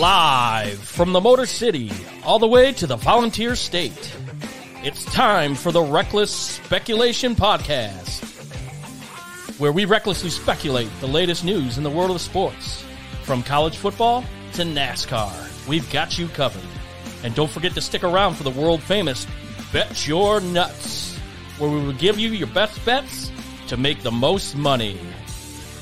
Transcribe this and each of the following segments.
Live from the Motor City, all the way to the Volunteer State. It's time for the Reckless Speculation Podcast, where we recklessly speculate the latest news in the world of sports. From college football to NASCAR, we've got you covered. And don't forget to stick around for the world famous Bet Your Nuts, where we will give you your best bets to make the most money.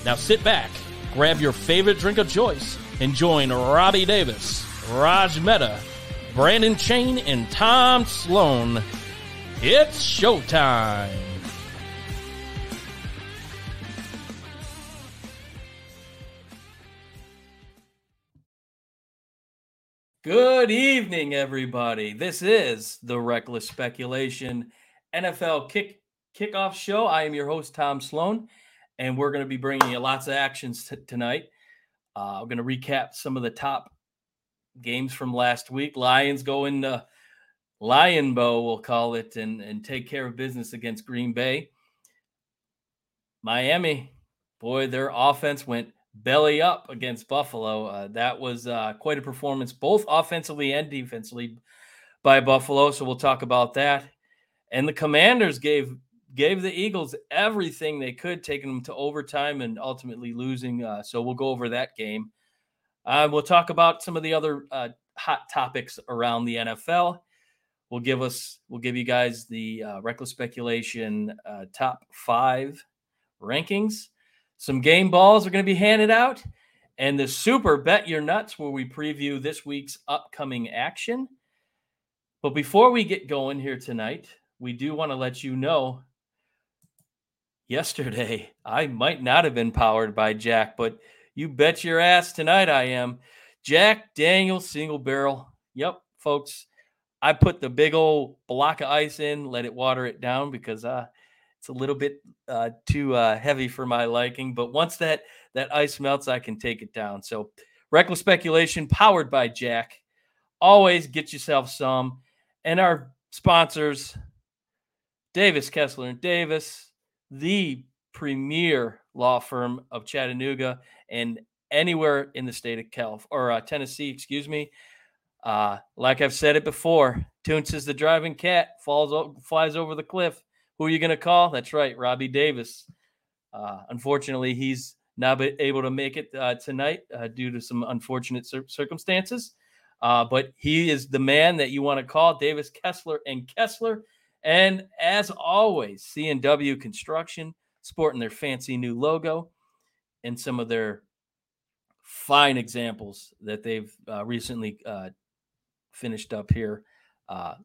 Now sit back, grab your favorite drink of choice, and join Robbie Davis, Raj Mehta, Brandon Chain, and Tom Sloan. It's showtime. Good evening, everybody. This is the Reckless Speculation NFL Kick Kickoff Show. I am your host, Tom Sloan, and we're going to be bringing you lots of actions t- tonight. Uh, I'm going to recap some of the top games from last week. Lions go into Lion Bow, we'll call it, and, and take care of business against Green Bay. Miami, boy, their offense went belly up against Buffalo. Uh, that was uh, quite a performance, both offensively and defensively, by Buffalo. So we'll talk about that. And the Commanders gave gave the Eagles everything they could, taking them to overtime and ultimately losing. Uh, so we'll go over that game. Uh, we'll talk about some of the other uh, hot topics around the NFL. We'll give us, we'll give you guys the uh, reckless speculation uh, top five rankings. Some game balls are going to be handed out, and the super bet your nuts where we preview this week's upcoming action. But before we get going here tonight, we do want to let you know yesterday I might not have been powered by Jack, but you bet your ass tonight I am. Jack Daniels single barrel. Yep, folks. I put the big old block of ice in, let it water it down because uh, it's a little bit uh, too uh, heavy for my liking. But once that that ice melts, I can take it down. So, reckless speculation powered by Jack. Always get yourself some, and our sponsors, Davis Kessler and Davis, the premier law firm of Chattanooga and anywhere in the state of California or uh, Tennessee, excuse me. Uh, like I've said it before, Toons is the driving cat, falls flies over the cliff. Who are you going to call? That's right, Robbie Davis. Uh, unfortunately, he's not able to make it uh, tonight uh, due to some unfortunate cir- circumstances. Uh, but he is the man that you want to call, Davis Kessler and Kessler. And as always, CNW Construction sporting their fancy new logo and some of their fine examples that they've uh, recently uh, finished up here. Uh,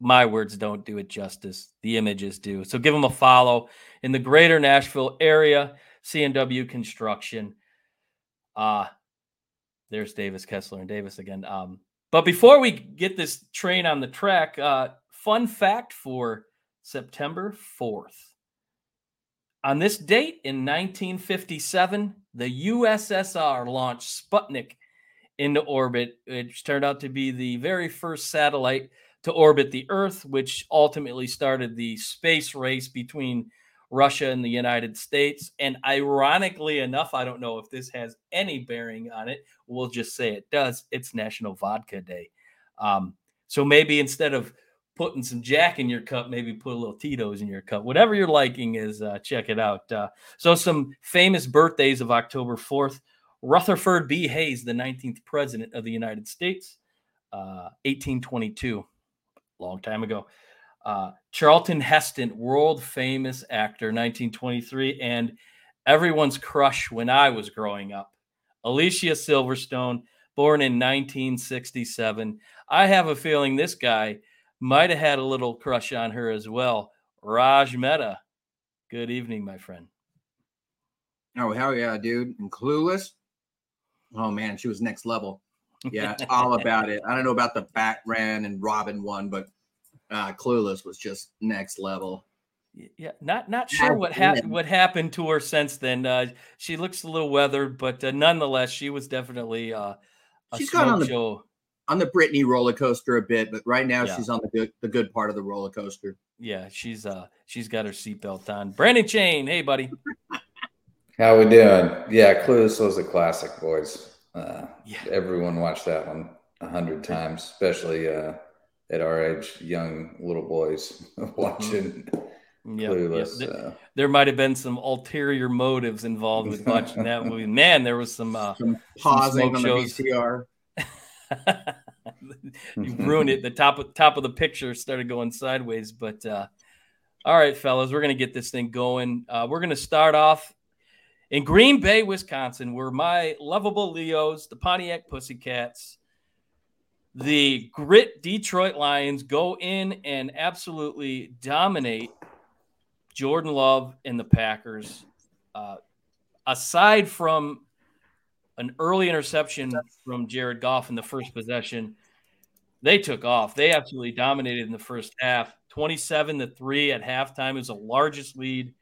my words don't do it justice. The images do. So give them a follow in the greater Nashville area. CNW Construction. Uh there's Davis Kessler and Davis again. Um, but before we get this train on the track, uh, fun fact for September 4th. On this date in 1957, the USSR launched Sputnik into orbit, which turned out to be the very first satellite to orbit the Earth, which ultimately started the space race between Russia and the United States. And ironically enough, I don't know if this has any bearing on it. We'll just say it does. It's National Vodka Day. Um, so maybe instead of putting some Jack in your cup, maybe put a little Tito's in your cup. Whatever your liking is, uh, check it out. Uh, so, some famous birthdays of October 4th Rutherford B. Hayes, the 19th president of the United States, uh, 1822, long time ago. Uh, Charlton Heston, world famous actor, 1923, and everyone's crush when I was growing up, Alicia Silverstone, born in 1967. I have a feeling this guy might have had a little crush on her as well. Raj Mehta. Good evening, my friend. Oh, hell yeah, dude. And Clueless. Oh, man, she was next level. Yeah, all about it. I don't know about the Batman and Robin one, but uh, Clueless was just next level. Yeah, not not sure what happened what happened to her since then. Uh, she looks a little weathered, but uh, nonetheless, she was definitely uh, a She's gone on the, show on the Britney roller coaster a bit, but right now yeah. she's on the good the good part of the roller coaster. Yeah, she's uh she's got her seatbelt on. Brandon Chain, hey buddy. How we doing? Yeah, Clueless was a classic, boys. Uh, yeah. Everyone watched that one a hundred times, especially uh, at our age, young little boys watching. Yep, Clueless. Yep. There, there might have been some ulterior motives involved with watching that movie. Man, there was some, uh, some pausing some on the VCR. you ruined it. The top of top of the picture started going sideways. But uh, all right, fellas, we're gonna get this thing going. Uh, we're gonna start off in Green Bay, Wisconsin, where my lovable Leos, the Pontiac Pussycats, the grit Detroit Lions go in and absolutely dominate Jordan Love and the Packers. Uh, aside from an early interception from Jared Goff in the first possession, they took off. They absolutely dominated in the first half. 27 to 3 at halftime is the largest lead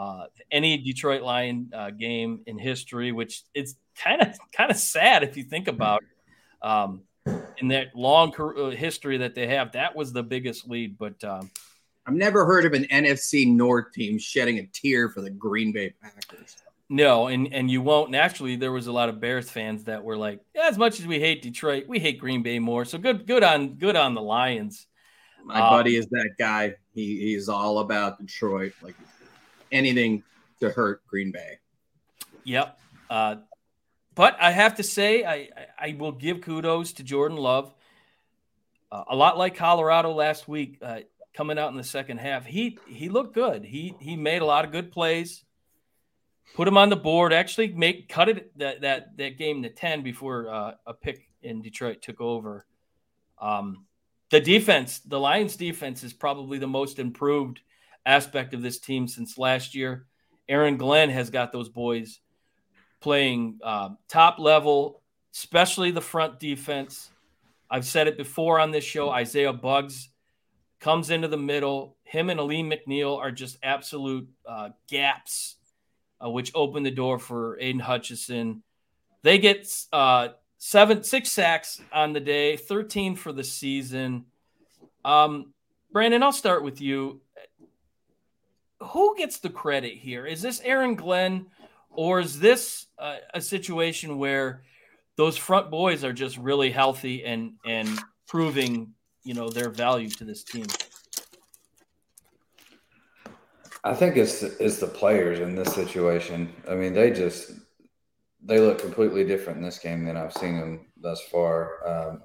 uh, any Detroit Lion uh, game in history, which it's kind of kind of sad if you think about it. Um, in that long uh, history that they have, that was the biggest lead. But um, I've never heard of an NFC North team shedding a tear for the Green Bay Packers. No, and and you won't. Naturally, there was a lot of Bears fans that were like, as much as we hate Detroit, we hate Green Bay more. So good, good on good on the Lions. My um, buddy is that guy. He he's all about Detroit, like anything to hurt Green Bay. Yep. Uh, but I have to say, I I will give kudos to Jordan Love. Uh, a lot like Colorado last week, uh, coming out in the second half, he he looked good. He he made a lot of good plays. Put him on the board. Actually, make cut it that that that game to ten before uh, a pick in Detroit took over. Um, the defense, the Lions' defense, is probably the most improved aspect of this team since last year. Aaron Glenn has got those boys playing uh, top level, especially the front defense. I've said it before on this show. Isaiah Buggs comes into the middle. Him and Alim McNeill are just absolute uh, gaps, uh, which opened the door for Aidan Hutchinson. They get uh, seven, six sacks on the day, 13 for the season. Um, Brandon, I'll start with you. Who gets the credit here? Is this Aaron Glenn, or is this uh, a situation where those front boys are just really healthy and and proving you know their value to this team? I think it's it's the players in this situation. I mean, they just they look completely different in this game than I've seen them thus far. Um,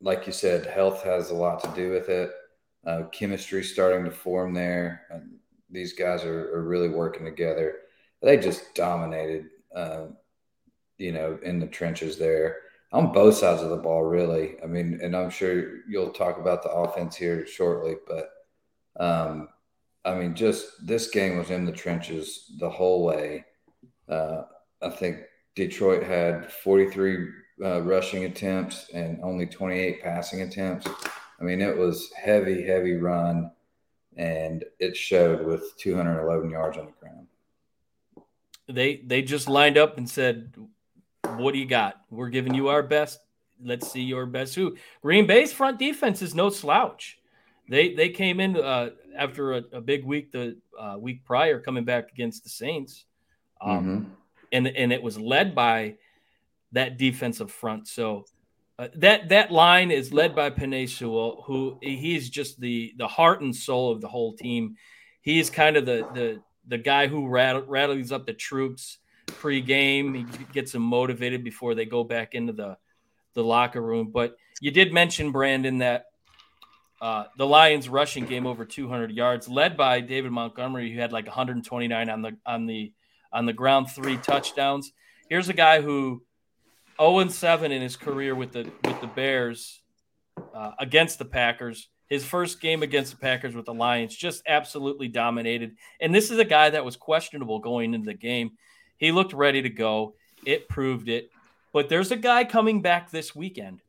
like you said, health has a lot to do with it. Uh, chemistry starting to form there, and these guys are, are really working together. They just dominated, uh, you know, in the trenches there on both sides of the ball, really. I mean, and I'm sure you'll talk about the offense here shortly, but um, I mean, just this game was in the trenches the whole way. Uh, I think Detroit had 43 uh, rushing attempts and only 28 passing attempts. I mean, it was heavy, heavy run, and it showed with 211 yards on the ground. They they just lined up and said, "What do you got? We're giving you our best. Let's see your best." Who Green Bay's front defense is no slouch. They they came in uh, after a, a, big week the uh, week prior, coming back against the Saints. Um, mm-hmm and and it was led by that defensive front. So uh, that that line is led by Sewell, who he's just the the heart and soul of the whole team. He's kind of the the the guy who rattles up the troops pre-game. He gets them motivated before they go back into the the locker room. But you did mention Brandon that uh, the Lions rushing game over 200 yards, led by David Montgomery, who had like 129 on the on the on the ground, three touchdowns. Here's a guy who 0 7 in his career with the with the Bears uh, against the Packers. His first game against the Packers with the Lions just absolutely dominated. And this is a guy that was questionable going into the game. He looked ready to go. It proved it. But there's a guy coming back this weekend,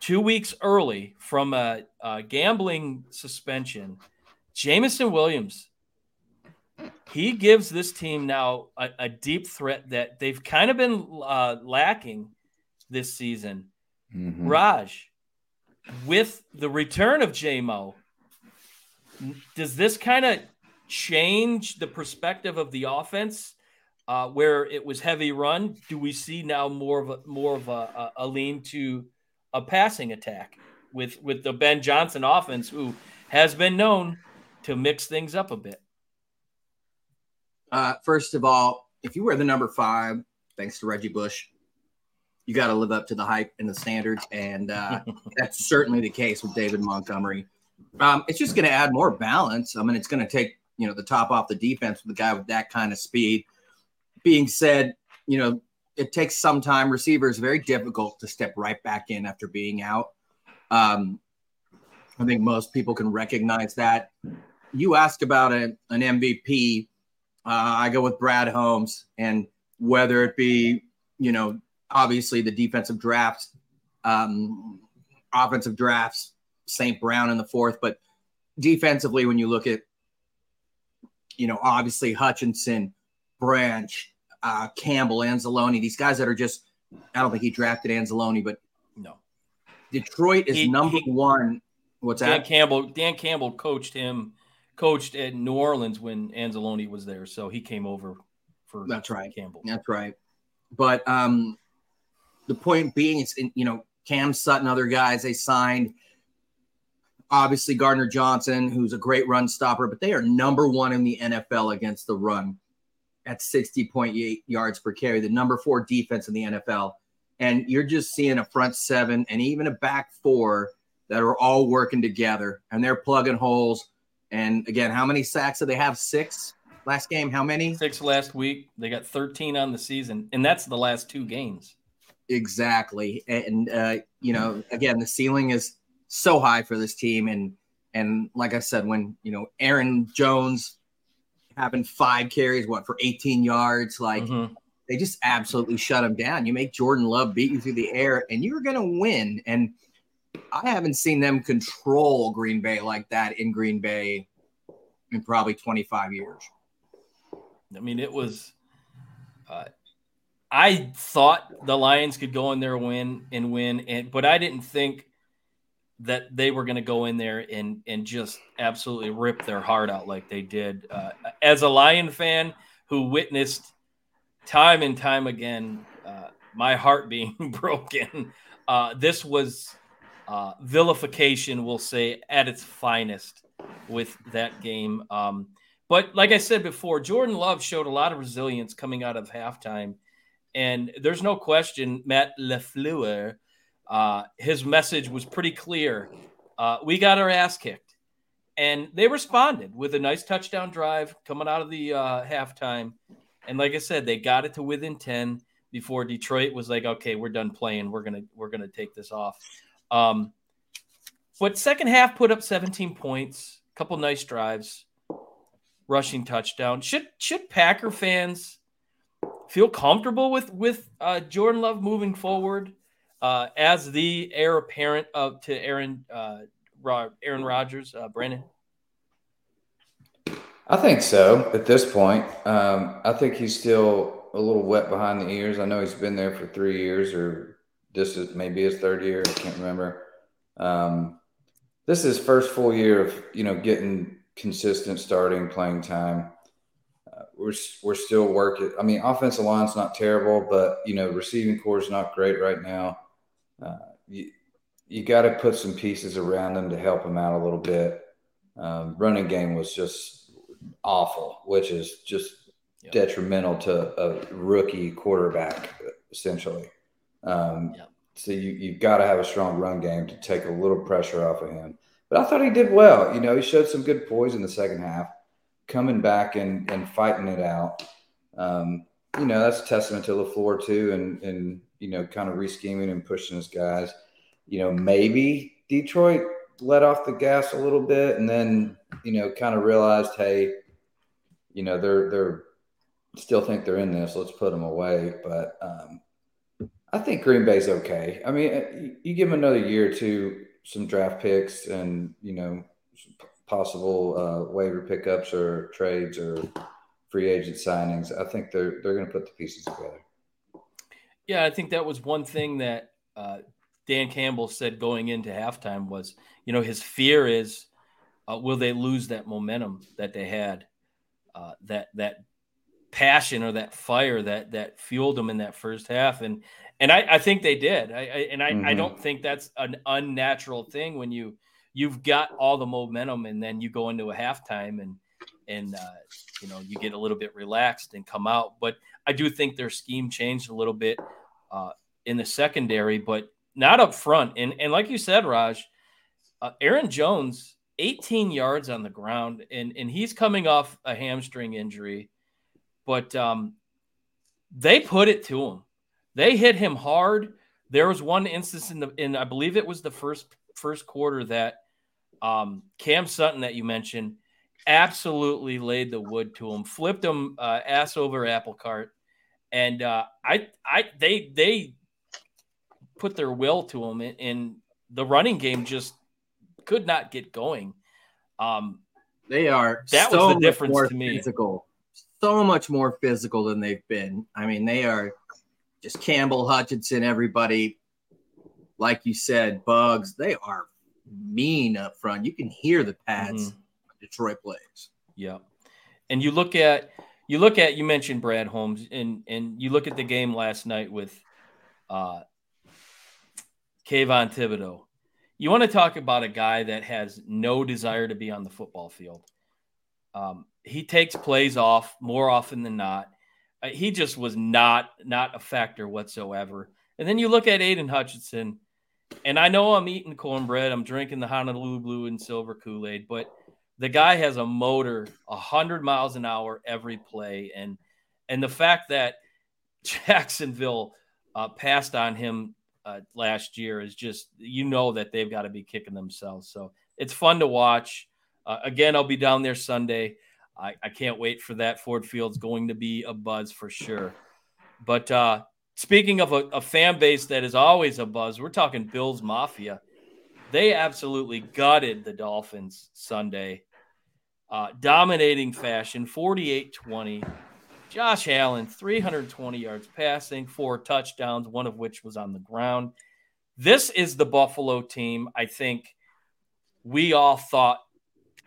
two weeks early from a, a gambling suspension. Jameson Williams he gives this team now a, a deep threat that they've kind of been uh, lacking this season. Mm-hmm. Raj, with the return of JMO, does this kind of change the perspective of the offense? uh, where it was heavy run, do we see now more of a more of a, a, lean to a passing attack with with the Ben Johnson offense, who has been known to mix things up a bit? Uh, first of all, if you wear the number five, thanks to Reggie Bush, you got to live up to the hype and the standards, and uh, that's certainly the case with David Montgomery. Um, it's just going to add more balance. I mean, it's going to take you know the top off the defense with a guy with that kind of speed. Being said, you know it takes some time. Receivers very difficult to step right back in after being out. Um, I think most people can recognize that. You asked about a, an MVP. Uh, I go with Brad Holmes, and whether it be you know obviously the defensive drafts, um, offensive drafts, St. Brown in the fourth, but defensively, when you look at, you know, obviously Hutchinson, Branch, uh, Campbell, Anzalone, these guys that are just, I don't think he drafted Anzalone, but no. Detroit is He- number he- one. What's Dan that? Campbell, Dan Campbell coached him, coached at New Orleans when Anzalone was there, so he came over for That's right. Campbell. That's right. But um, the point being, it's in, you know Cam Sutton, other guys they signed. Obviously, Gardner Johnson, who's a great run stopper, but they are number one in the NFL against the run at 60.8 yards per carry, the number four defense in the NFL. And you're just seeing a front seven and even a back four that are all working together and they're plugging holes. And again, how many sacks do they have? Six last game? How many? Six last week. They got 13 on the season, and that's the last two games. Exactly. And uh, you know, again, the ceiling is so high for this team. And and like I said, when you know Aaron Jones having five carries, what for 18 yards, like Mhm. they just absolutely shut him down. You make Jordan Love beat you through the air, and you're gonna win. And I haven't seen them control Green Bay like that in Green Bay in probably 25 years. I mean, it was. Uh, I thought the Lions could go in there win and win, and but I didn't think that they were going to go in there and and just absolutely rip their heart out like they did. Uh, as a Lion fan who witnessed time and time again uh, my heart being broken, uh, this was uh, vilification, we'll say, at its finest with that game. Um, but like I said before, Jordan Love showed a lot of resilience coming out of halftime. And there's no question, Matt LaFleur, uh, his message was pretty clear. Uh, we got our ass kicked. And they responded with a nice touchdown drive coming out of the uh, halftime. And like I said, they got it to within 10 before Detroit was like, okay, we're done playing. We're gonna we're gonna take this off. Um, but second half put up 17 points, a couple nice drives, rushing touchdown. Should should Packer fans feel comfortable with with uh, Jordan Love moving forward uh, as the heir apparent of to Aaron uh, Ro- Aaron Rodgers, uh, Brandon? I think so at this point. Um, I think he's still a little wet behind the ears. I know he's been there for three years, or this is maybe his third year. I can't remember. Um, this is first full year of you know getting consistent starting playing time. Uh, we're we're still working. I mean, offensive line's not terrible, but you know, receiving core is not great right now. Uh, you you got to put some pieces around them to help them out a little bit. Um, running game was just awful, which is just Yep. detrimental to a rookie quarterback, essentially. Um, Yep. So you you've got to have a strong run game to take a little pressure off of him. But I thought he did well. You know, he showed some good poise in the second half, coming back and and fighting it out. Um, you know, that's a testament to Lafleur too, and and you know, kind of rescheming and pushing his guys. You know, maybe Detroit let off the gas a little bit, and then you know, kind of realized, hey, you know, they're they're still think they're in this. Let's put them away. But um, I think Green Bay's okay. I mean, uh, you- give them another year or two, some draft picks, and you know, possible uh, waiver pickups or trades or free agent signings. I think they're they're going to put the pieces together. Yeah, I think that was one thing that uh, Dan Campbell said going into halftime was, you know, his fear is, uh, will they lose that momentum that they had, uh, that that passion or that fire that that fueled them in that first half. And and I, I think they did. I, I and I, mm-hmm. I don't think that's an unnatural thing when you you've got all the momentum and then you go into a halftime and and uh, you know you get a little bit relaxed and come out. But I do think their scheme changed a little bit uh, in the secondary, but not up front. And and like you said, Raj, uh, Aaron Jones, 18 yards on the ground, and and he's coming off a hamstring injury, but um, they put it to him. They hit him hard. There was one instance in the in I believe it was the first first quarter that um, Cam Sutton that you mentioned absolutely laid the wood to him, flipped him uh, ass over apple cart, and uh, I I they they put their will to him, and the running game just could not get going. Um, they are that so was the difference to me. Physical, so much more physical than they've been. I mean, they are just Campbell, Hutchinson, everybody. Like you said, Buggs, they are mean up front. You can hear the pads mm-hmm. Detroit plays. Yeah. And you look at you look at you mentioned Brad Holmes and and you look at the game last night with uh Kayvon Thibodeaux. You want to talk about a guy that has no desire to be on the football field. Um, he takes plays off more often than not. Uh, he just was not not a factor whatsoever. And then you look at Aidan Hutchinson, and I know I'm eating cornbread, I'm drinking the Honolulu blue and silver Kool Aid, but the guy has a motor, hundred miles an hour every play, and and the fact that Jacksonville uh, passed on him uh, last year is just you know that they've got to be kicking themselves. So it's fun to watch. Uh, again, I'll be down there Sunday. I, I can't wait for that. Ford Field's going to be a buzz for sure. But uh, speaking of a, a fan base that is always a buzz, we're talking Bills Mafia. They absolutely gutted the Dolphins Sunday. Uh, dominating fashion, 48 20. Josh Allen, 320 yards passing, four touchdowns, one of which was on the ground. This is the Buffalo team I think we all thought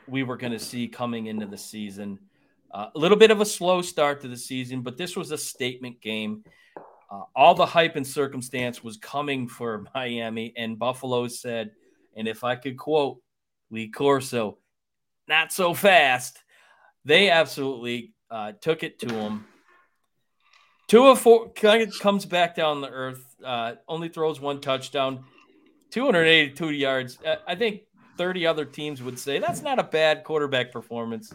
we were going to see coming into the season. Uh, a little bit of a slow start to the season, but this was a statement game. Uh, all the hype and circumstance was coming for Miami, and Buffalo said, and if I could quote Lee Corso, not so fast. They absolutely uh, took it to him. Two of four comes back down the earth, uh, only throws one touchdown, 282 yards. Uh, I think 30 other teams would say that's not a bad quarterback performance.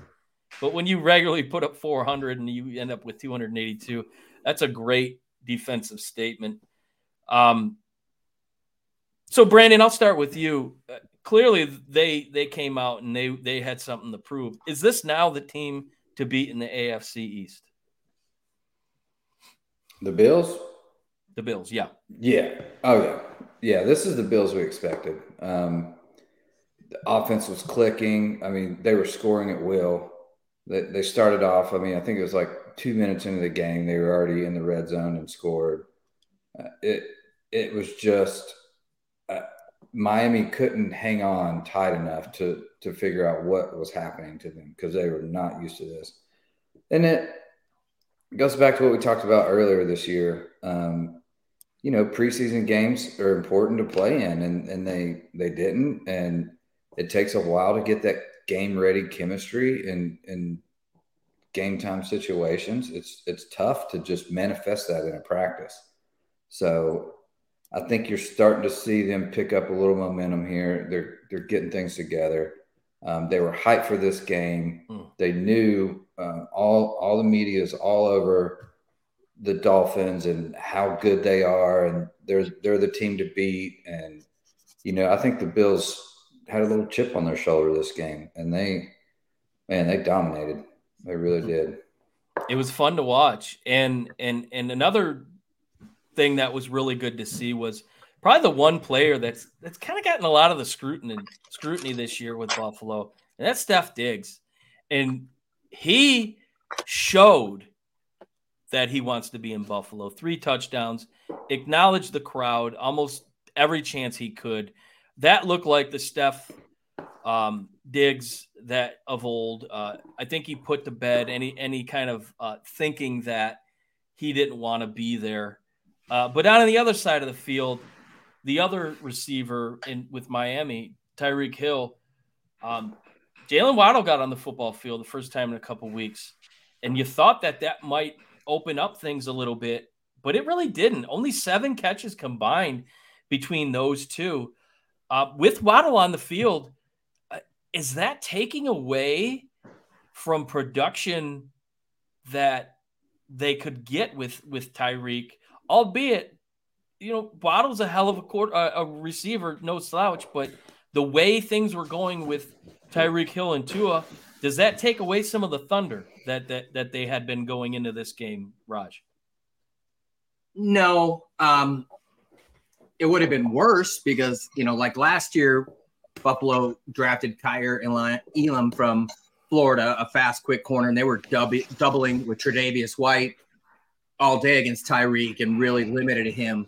But when you regularly put up 400 and you end up with 282, that's a great defensive statement. Um, so, Brandon, I'll start with you. Clearly, they they came out and they they had something to prove. Is this now the team to beat in the AFC East? The Bills. The Bills, yeah, yeah, oh yeah, yeah. This is the Bills we expected. Um, the offense was clicking. I mean, they were scoring at will. They, they started off, I mean, I think it was like two minutes into the game, they were already in the red zone and scored. Uh, it, it was just Miami couldn't hang on tight enough to, to figure out what was happening to them because they were not used to this. And it goes back to what we talked about earlier this year. Um, you know, preseason games are important to play in, and, and they they didn't. And it takes a while to get that game ready chemistry in in game time situations. It's it's tough to just manifest that in a practice. So I think you're starting to see them pick up a little momentum here. They're they're getting things together. Um, they were hyped for this game. Mm. They knew uh, all all the media is all over the Dolphins and how good they are, and they're they're the team to beat. And you know, I think the Bills had a little chip on their shoulder this game, and they, man, they dominated. They really did. It was fun to watch, and and and another thing that was really good to see was probably the one player that's that's kind of gotten a lot of the scrutiny scrutiny this year with Buffalo, and that's Steph Diggs, and he showed that he wants to be in Buffalo. Three touchdowns, acknowledged the crowd almost every chance he could that looked like the Steph um, Diggs that of old. Uh, I think he put to bed any any kind of uh, thinking that he didn't want to be there. Uh, but down on the other side of the field, the other receiver in with Miami, Tyreek Hill, um, Jalen Waddle got on the football field the first time in a couple weeks, and you thought that that might open up things a little bit, but it really didn't. Only seven catches combined between those two. Uh, with Waddle on the field, uh, is that taking away from production that they could get with with Tyreek? Albeit, you know, Waddle's a hell of a court, uh, a receiver, no slouch. But the way things were going with Tyreek Hill and Tua, does that take away some of the thunder that that that they had been going into this game, Raj? No, um, it would have been worse because you know, like last year, Buffalo drafted Kaiir Elam from Florida, a fast, quick corner, and they were dub- doubling with Tre'Davious White all day against Tyreek and really limited him.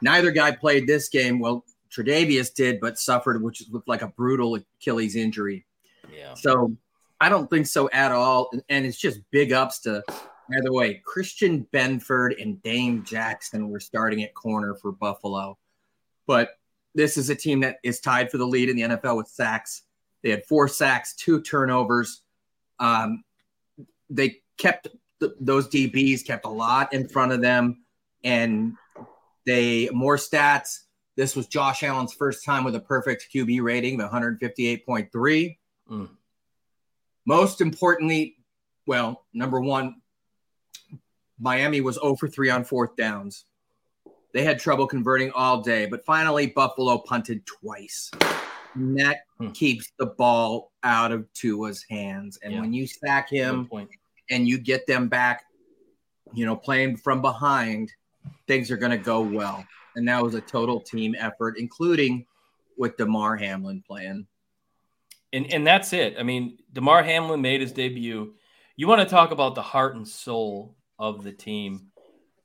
Neither guy played this game. Well, Tre'Davious did, but suffered, which looked like a brutal Achilles injury. Yeah. So I don't think so at all. And it's just big ups to, by the way, Christian Benford and Dane Jackson were starting at corner for Buffalo. But this is a team that is tied for the lead in the NFL with sacks. They had four sacks, two turnovers. Um, they kept th- those DBs kept a lot in front of them, and they more stats. This was Josh Allen's first time with a perfect QB rating of 158.3. Mm. Most importantly, well, number one, Miami was 0 for 3 on fourth downs. They had trouble converting all day, but finally, Buffalo punted twice. And that hmm. keeps the ball out of Tua's hands. And yeah. when you sack him and you get them back, you know, playing from behind, things are going to go well. And that was a total team effort, including with Damar Hamlin playing. And and that's it. I mean, Damar Hamlin made his debut. You want to talk about the heart and soul of the team.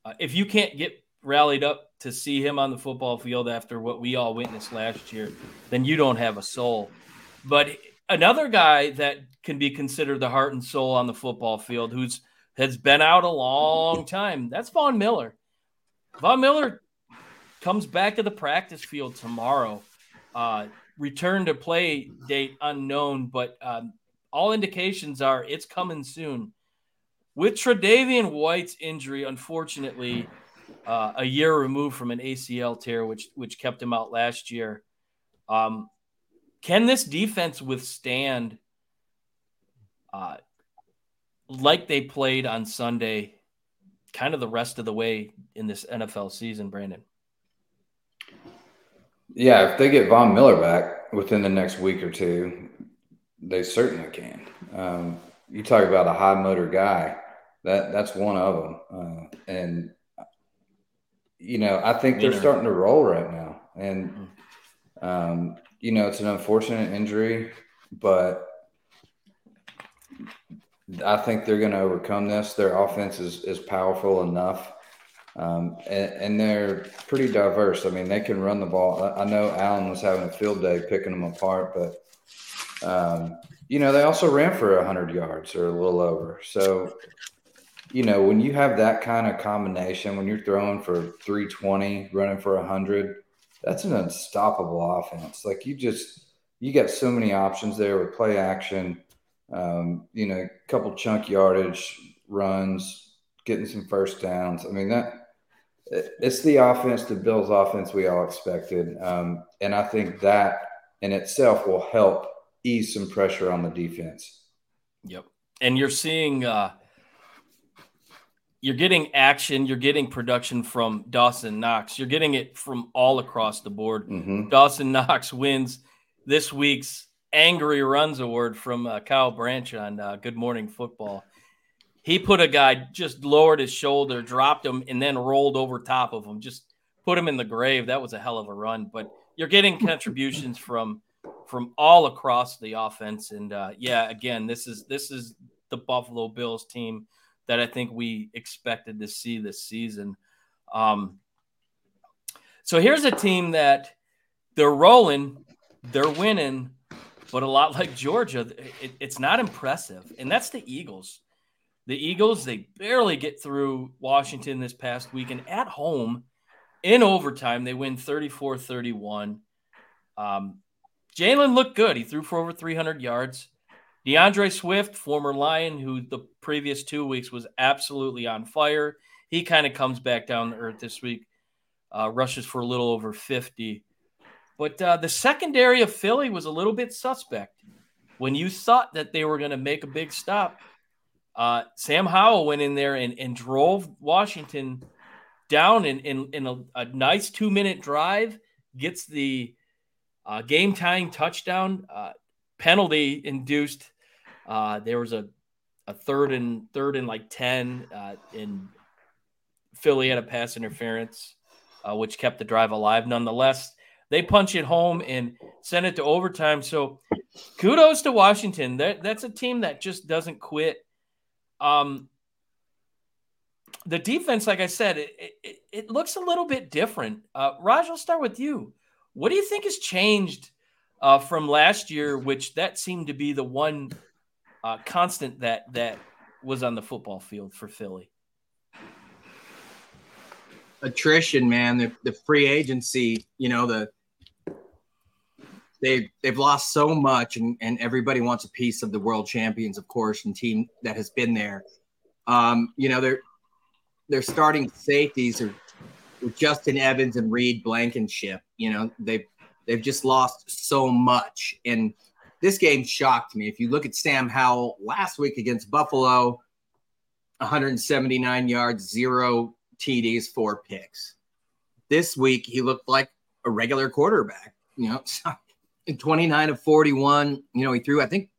Uh, if you can't get rallied up to see him on the football field after what we all witnessed last year, then you don't have a soul. But another guy that can be considered the heart and soul on the football field, who's has been out a long time, that's Von Miller. Von Miller comes back to the practice field tomorrow. Uh, return to play date unknown, but um, all indications are it's coming soon. With Tre'Davious White's injury, unfortunately, uh, a year removed from an ACL tear, which which kept him out last year. Um, can this defense withstand, uh, like they played on Sunday, kind of the rest of the way in this NFL season, Brandon? Yeah, if they get Von Miller back within the next week or two, they certainly can. Um, you talk about a high motor guy. That that's one of them, uh, and you know, I think they're starting to roll right now. And, mm. um, you know, it's an unfortunate injury, but I think they're going to overcome this. Their offense is, is powerful enough. Um, and, and, they're pretty diverse. I mean, they can run the ball. I, know Allen was having a field day picking them apart, but, um, you know, they also ran for 100 yards or a little over. So you know, when you have that kind of combination, when you're throwing for 320, running for 100, that's an unstoppable offense. Like you just, you got so many options there with play action, um, you know, a couple chunk yardage runs, getting some first downs. I mean, that it's the offense, the Bills' offense we all expected. Um, and I think that in itself will help ease some pressure on the defense. Yep. And you're seeing, uh, you're getting action, you're getting production from Dawson Knox. You're getting it from all across the board. Mm-hmm. Dawson Knox wins this week's Angry Runs Award from uh, Kyle Brandt on uh, Good Morning Football. He put a guy just lowered his shoulder, dropped him, and then rolled over top of him. Just put him in the grave. That was a hell of a run. But you're getting contributions from from all across the offense. And uh, yeah, again, this is this is the Buffalo Bills team that I think we expected to see this season. Um, so here's a team that they're rolling, they're winning, but a lot like Georgia, it, it's not impressive. And that's the Eagles. The Eagles, they barely get through Washington this past week. And at home, in overtime, they win 34 31. Um, Jalen looked good. He threw for over 300 yards. D'Andre Swift, former Lion, who the previous two weeks was absolutely on fire, he kind of comes back down to earth this week, uh, rushes for a little over 50. But uh, the secondary of Philly was a little bit suspect. When you thought that they were going to make a big stop, uh, Sam Howell went in there and, and drove Washington down in, in, in a, a nice two minute drive, gets the uh, game tying touchdown, uh, penalty induced uh, there was a, a third and third and like 10 uh, in Philly had a pass interference, uh, which kept the drive alive. Nonetheless, they punch it home and send it to overtime. So kudos to Washington. That, that's a team that just doesn't quit. Um, the defense, like I said, it, it, it looks a little bit different. Uh, Raj, I'll start with you. What do you think has changed uh, from last year, which that seemed to be the one uh, constant that that was on the football field for Philly? Attrition, man. The, the free agency, you know, the they they've lost so much, and, and everybody wants a piece of the world champions, of course, and team that has been there. Um, you know, they're they're starting safeties are Justin Evans and Reed Blankenship. You know, they've they've just lost so much, and this game shocked me. If you look at Sam Howell last week against Buffalo, 179 yards, zero TDs, four picks. This week, he looked like a regular quarterback. You know, 29 of 41. You know, he threw, I think,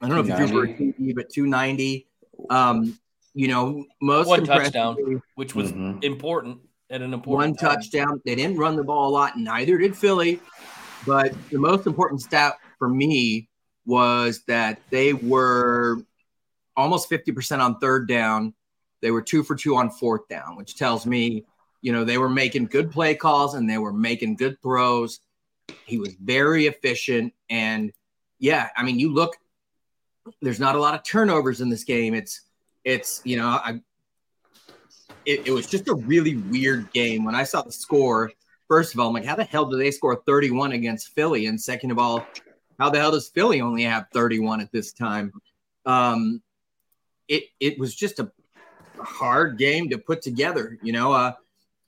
I don't know if he threw for a TD, but 290. Um, you know, most one touchdown, which was mm-hmm. important at an important one time. touchdown. They didn't run the ball a lot, neither did Philly. But the most important stat for me was that they were almost 50% on third down. They were two for two on fourth down, which tells me, you know, they were making good play calls and they were making good throws. He was very efficient. And yeah, I mean, you look, there's not a lot of turnovers in this game. It's, it's, you know, I, it, it was just a really weird game. When I saw the score, first of all, I'm like, how the hell do they score 31 against Philly? And second of all, how the hell does Philly only have 31 at this time? Um, it it was just a hard game to put together. You know, uh,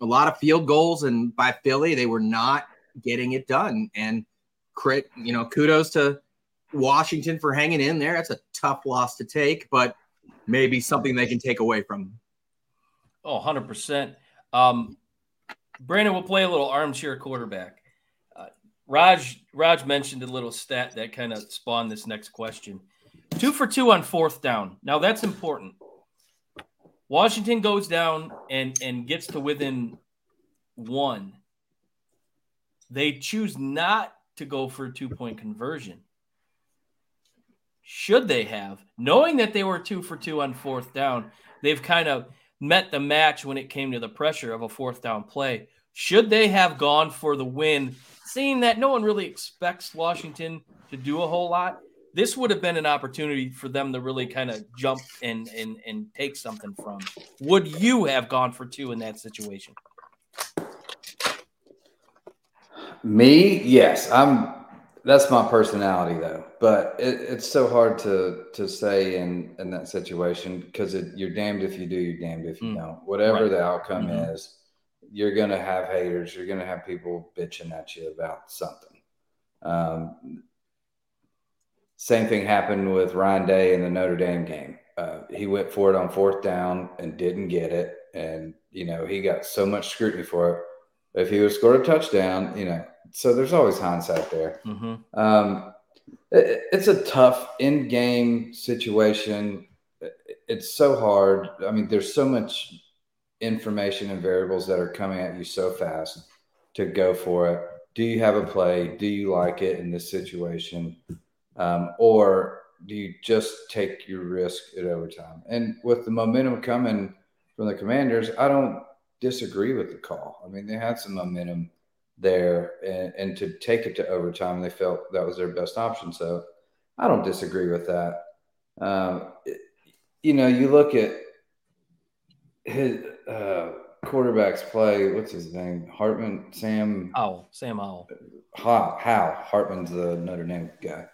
a lot of field goals, and by Philly, they were not getting it done. And crit, you know, kudos to Washington for hanging in there. That's a tough loss to take, but maybe something they can take away from. Oh, 100%. Um, Brandon will play a little armchair quarterback. Raj Raj mentioned a little stat that kind of spawned this next question. Two for two on fourth down. Now that's important. Washington goes down and and gets to within one. They choose not to go for a two point conversion. Should they have, knowing that they were two for two on fourth down, they've kind of met the match when it came to the pressure of a fourth down play. Should they have gone for the win seeing that no one really expects Washington to do a whole lot, this would have been an opportunity for them to really kind of jump and and and take something from. Would you have gone for two in that situation? Me, yes. I'm. That's my personality, though. But it, it's so hard to to say in in that situation because you're damned if you do, you're damned if you mm. don't. Whatever right. the outcome mm-hmm. is, you're going to have haters. You're going to have people bitching at you about something. Um, same thing happened with Ryan Day in the Notre Dame game. Uh, he went for it on fourth down and didn't get it. And, you know, he got so much scrutiny for it. If he would scored a touchdown, you know, so there's always hindsight there. Mm-hmm. Um, it, it's a tough in game situation. It's so hard. I mean, there's so much information and variables that are coming at you so fast to go for it. Do you have a play? Do you like it in this situation? Um, or do you just take your risk at overtime? And with the momentum coming from the commanders, I don't disagree with the call. I mean, they had some momentum there and, and to take it to overtime. They felt that was their best option. So I don't disagree with that. Um, it, you know, you look at his uh, quarterbacks play. What's his name? Hartman, Sam. Oh, Sam Howell. How, How Hartman's the Notre Dame guy.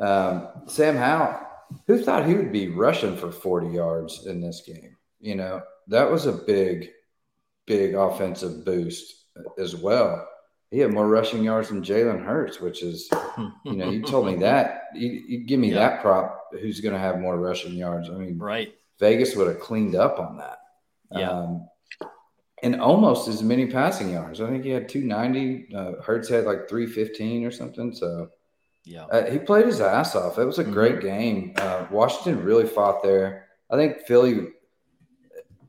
Um, Sam Howell. Who thought he would be rushing for 40 yards in this game? You know, that was a big, big offensive boost as well. He had more rushing yards than Jalen Hurts, which is, you know, you told me that. You, you give me yeah. that prop. Who's going to have more rushing yards? I mean, right. Vegas would have cleaned up on that. Yeah. Um, and almost as many passing yards. I think he had 290. Uh, Hurts had like 315 or something. So, yeah, uh, he played his ass off. It was a mm-hmm. great game. Uh, Washington really fought there. I think Philly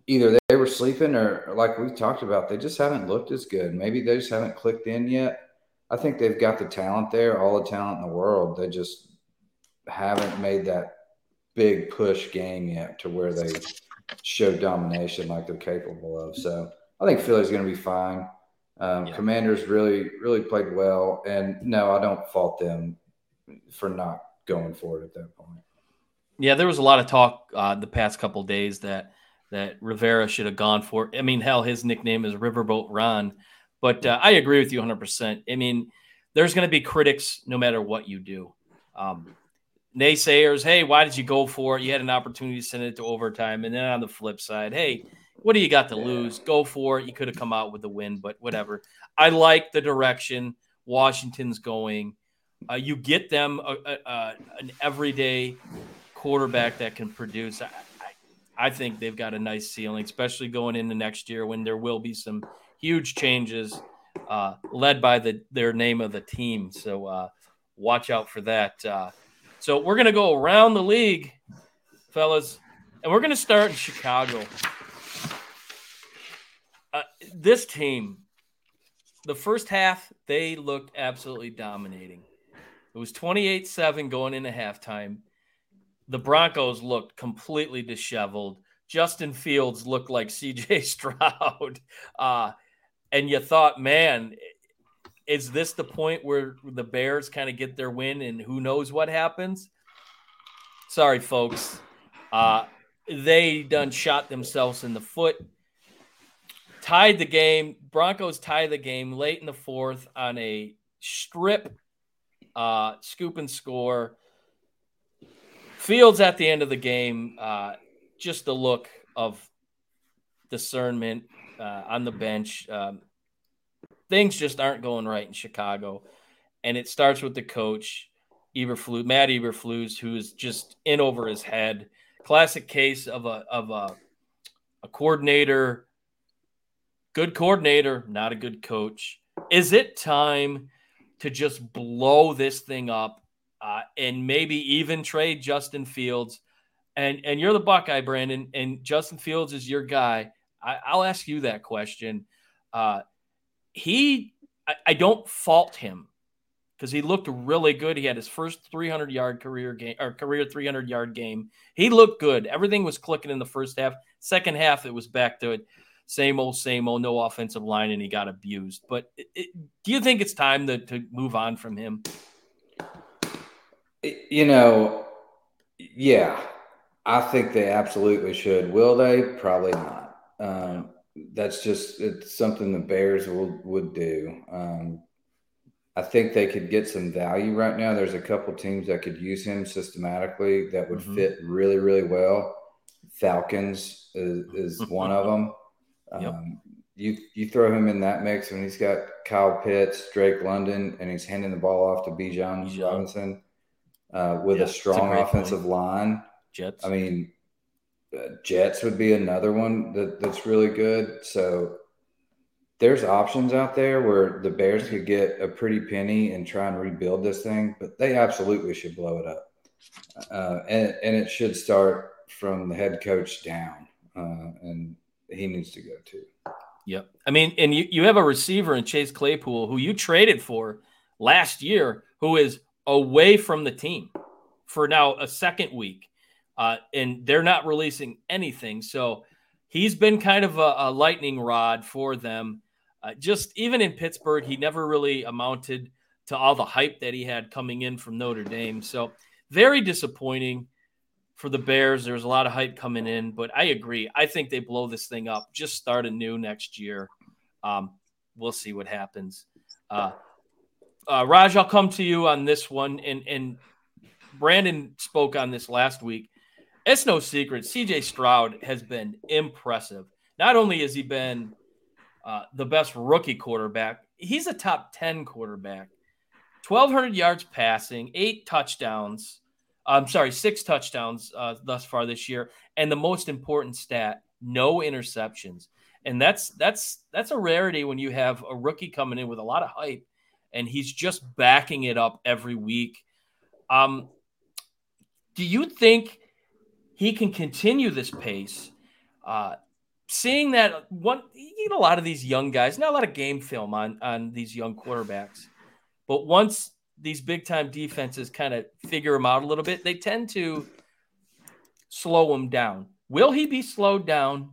either they were sleeping or, like we talked about, they just haven't looked as good. Maybe they just haven't clicked in yet. I think they've got the talent there, all the talent in the world. They just haven't made that big push game yet to where they show domination like they're capable of. So I think Philly's going to be fine. Um, yeah. Commanders really, really played well. And no, I don't fault them for not going for it at that point. Yeah, there was a lot of talk uh, the past couple days that that Rivera should have gone for. I mean, hell, his nickname is Riverboat Ron. But uh, I agree with you 100%. I mean, there's going to be critics no matter what you do. Um, naysayers, hey, why did you go for it? You had an opportunity to send it to overtime. And then on the flip side, hey, what do you got to lose? Go for it. You could have come out with the win, but whatever. I like the direction Washington's going. Uh, you get them a, a, a, an everyday quarterback that can produce. I, think they've got a nice ceiling, especially going into next year when there will be some huge changes uh, led by the their name of the team. So uh, watch out for that. Uh, so we're going to go around the league, fellas, and we're going to start in Chicago. Uh, this team, the first half, they looked absolutely dominating. It was 28 7 going into halftime the Broncos looked completely disheveled. Justin Fields looked like CJ Stroud. Uh, and you thought, man, is this the point where the Bears kind of get their win and who knows what happens? Sorry, folks. Uh, they done shot themselves in the foot. Tied the game. Broncos tie the game late in the fourth on a strip, uh, scoop and score. Fields at the end of the game, uh, just the look of discernment uh, on the bench. Um, things just aren't going right in Chicago, and it starts with the coach, Eberflus, Matt Eberflus, who is just in over his head. Classic case of a of a, a coordinator, good coordinator, not a good coach. Is it time to just blow this thing up uh, and maybe even trade Justin Fields. And and you're the Buckeye, Brandon, and Justin Fields is your guy. I, will ask you that question. Uh, he, I, I don't fault him because he looked really good. He had his first 300 yard career game or career 300 yard game. He looked good. Everything was clicking in the first half. Second half, it was back to it. Same old, same old, no offensive line, and he got abused. But it, it, do you think it's time to, to move on from him? You know, yeah, I think they absolutely should. Will they? Probably not. Um, that's just it's something the Bears will, would do. Um, I think they could get some value right now. There's a couple teams that could use him systematically that would mm-hmm. fit really, really well. Falcons is, is one of them. Yep. Um, you you throw him in that mix when he's got Kyle Pitts, Drake London, and he's handing the ball off to Bijan Robinson uh, with yeah, a strong a offensive point. line. Jets. I mean, uh, Jets would be another one that, that's really good. So there's options out there where the Bears could get a pretty penny and try and rebuild this thing, but they absolutely should blow it up. Uh, and, and it should start from the head coach down, uh, and he needs to go too. Yep. I mean, and you, you have a receiver in Chase Claypool who you traded for last year, who is away from the team for now a second week. Uh, and they're not releasing anything. So he's been kind of a, a lightning rod for them. Uh, just even in Pittsburgh, he never really amounted to all the hype that he had coming in from Notre Dame. So very disappointing for the Bears. There's a lot of hype coming in, but I agree. I think they blow this thing up. Just start anew next year. Um, we'll see what happens. Uh, uh, Raj, I'll come to you on this one. And, and Brandon spoke on this last week. It's no secret. CJ Stroud has been impressive. Not only has he been uh, the best rookie quarterback, he's a top 10 quarterback. 1,200 yards passing, eight touchdowns. I'm sorry, six touchdowns uh, thus far this year. And the most important stat no interceptions. And that's that's that's a rarity when you have a rookie coming in with a lot of hype and he's just backing it up every week. Um, do you think he can continue this pace? Uh, seeing that one, you know, a lot of these young guys, not a lot of game film on on these young quarterbacks, but once these big time defenses kind of figure him out a little bit, they tend to slow him down. Will he be slowed down?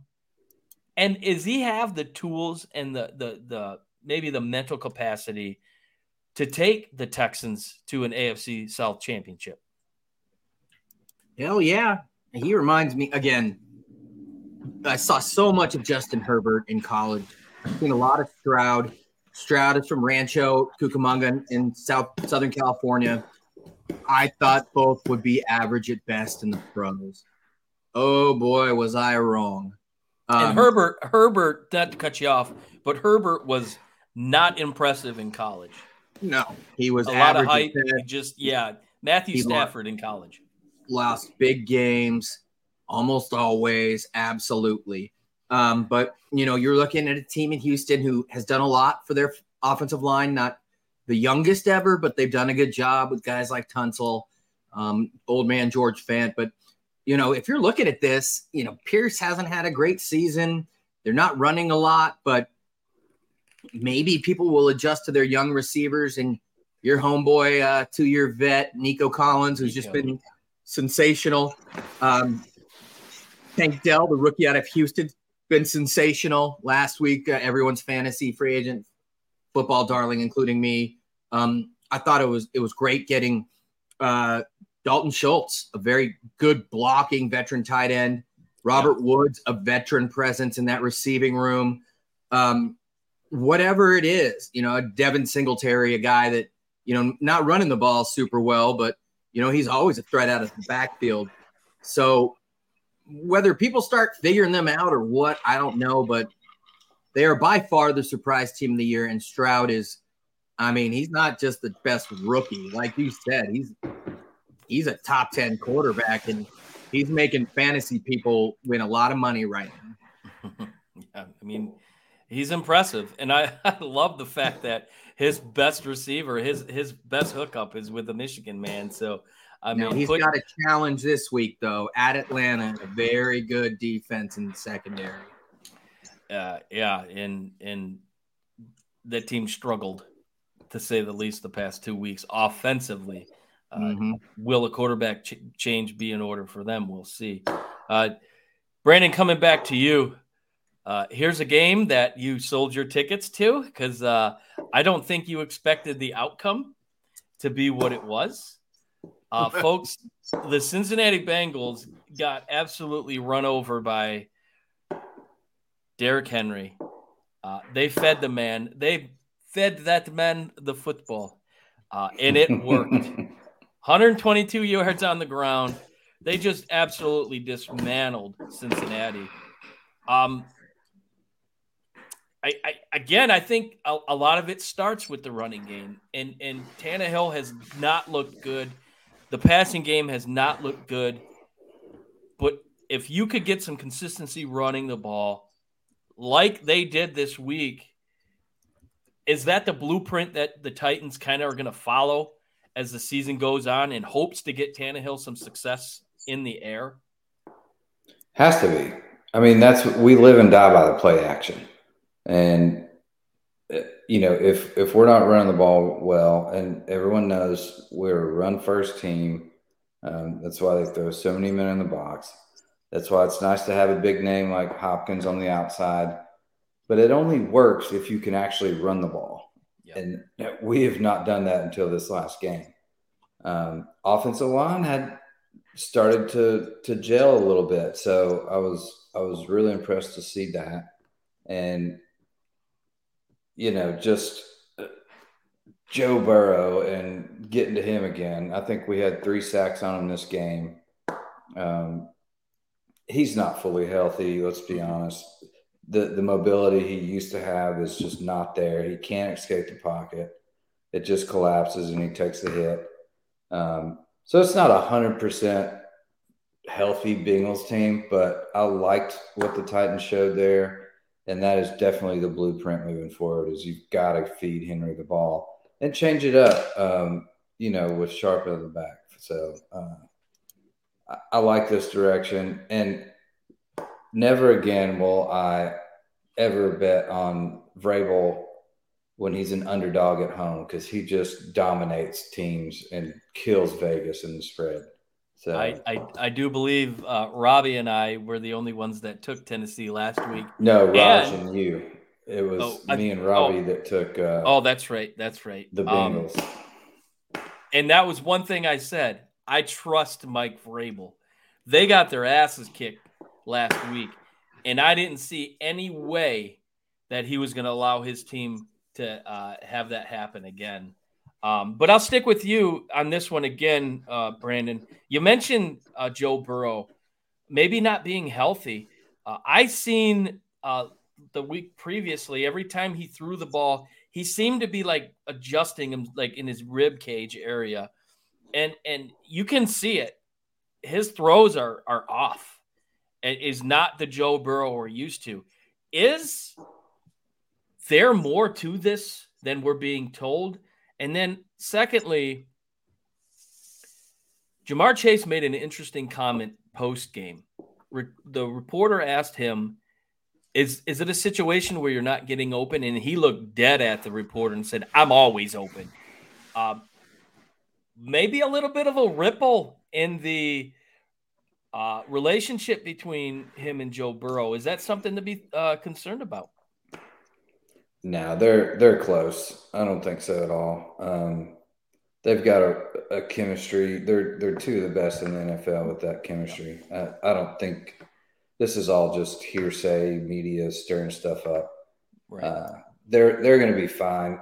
And is he have the tools and the the the maybe the mental capacity to take the Texans to an AFC South championship? Hell yeah. He reminds me again. I saw so much of Justin Herbert in college. I've seen a lot of Stroud. Stroud is from Rancho Cucamonga in South Southern California. I thought both would be average at best in the pros. Oh boy, was I wrong. Um, and Herbert, Herbert, not to cut you off, but Herbert was not impressive in college. No, he was a lot of hype. Just yeah, Matthew Stafford in college lost big games almost always, absolutely. Um, but you know, you're looking at a team in Houston who has done a lot for their offensive line, not the youngest ever, but they've done a good job with guys like Tunsil, um, old man George Fant. But you know, if you're looking at this, you know, Pierce hasn't had a great season. They're not running a lot, but maybe people will adjust to their young receivers and your homeboy, uh, two-year vet Nico Collins, who's just been sensational. Um, Tank Dell, the rookie out of Houston, been sensational last week. Uh, everyone's fantasy free agent, football darling, including me. Um, I thought it was it was great getting uh, Dalton Schultz, a very good blocking veteran tight end. Robert. Woods, a veteran presence in that receiving room. Um, whatever it is, you know, Devin Singletary, a guy that you know not running the ball super well, but you know, he's always a threat out of the backfield. So whether people start figuring them out or what, I don't know, but they are by far the surprise team of the year. And Stroud is, I mean, he's not just the best rookie, like you said, he's he's a top 10 quarterback and he's making fantasy people win a lot of money right now. yeah, I mean, he's impressive. And I, I love the fact that his best receiver, his his best hookup is with the Michigan man. So I mean, now, he's put, got a challenge this week though at Atlanta, a very good defense in the secondary. Uh, yeah, and and the team struggled to say the least the past two weeks offensively. Uh, mm-hmm. Will a quarterback ch- change be in order for them? We'll see. Uh, Brandon, coming back to you. Uh, here's a game that you sold your tickets to because uh, I don't think you expected the outcome to be what it was. Uh, folks, the Cincinnati Bengals got absolutely run over by Derrick Henry. Uh, they fed the man. They fed that man the football, uh, and it worked. 122 yards on the ground. They just absolutely dismantled Cincinnati. Um, I, I, again, I think a, a, lot of it starts with the running game, and and Tannehill has not looked good. The passing game has not looked good, but if you could get some consistency running the ball, like they did this week, is that the blueprint that the Titans kind of are going to follow as the season goes on, in hopes to get Tannehill some success in the air? Has to be. I mean, that's we live and die by the play action. And uh, you know, if if we're not running the ball well, and everyone knows we're a run first team, um, that's why they throw so many men in the box. That's why it's nice to have a big name like Hopkins on the outside. but it only works if you can actually run the ball. Yep. And we have not done that until this last game. Um, offensive line had started to to gel a little bit, so I was I was really impressed to see that, and you know just uh, Joe Burrow and getting to him again. I think we had three sacks on him this game. Um, he's not fully healthy. Let's be honest. The the mobility he used to have is just not there. He can't escape the pocket. It just collapses and he takes the hit. Um, so it's not a hundred percent healthy Bengals team, but I liked what the Titans showed there, and that is definitely the blueprint moving forward. Is you've got to feed Henry the ball and change it up. Um, you know, with Sharp at the back. So uh, I, I like this direction, and never again will I ever bet on Vrabel when he's an underdog at home because he just dominates teams and kills Vegas in the spread. So I, I, I do believe uh, Robbie and I were the only ones that took Tennessee last week. no, Raj and, and you. It was Oh, I- me and Robbie oh. that took uh, Oh, that's right. That's right. the Um, Bengals. and that was one thing I said. I trust Mike Vrabel. They got their asses kicked last week, and I didn't see any way that he was going to allow his team to uh, have that happen again. Um, but I'll stick with you on this one again, uh, Brandon. You mentioned uh, Joe Burrow maybe not being healthy. Uh, I seen uh, the week previously. Every time he threw the ball, he seemed to be like adjusting him, like in his rib cage area, and and you can see it. His throws are are off. It is not the Joe Burrow we're used to. Is there more to this than we're being told? And then, secondly, Ja'Marr Chase made an interesting comment post game. Re- the reporter asked him, "Is is it a situation where you're not getting open?" And he looked dead at the reporter and said, "I'm always open." Um, maybe a little bit of a ripple in the uh, relationship between him and Joe Burrow. Is that something to be uh, concerned about? No, they're they're close. I don't think so at all. Um, they've got a, a chemistry. They're they're two of the best in the NFL with that chemistry. I, I don't think this is all just hearsay, media stirring stuff up. Right. Uh, they're they're going to be fine.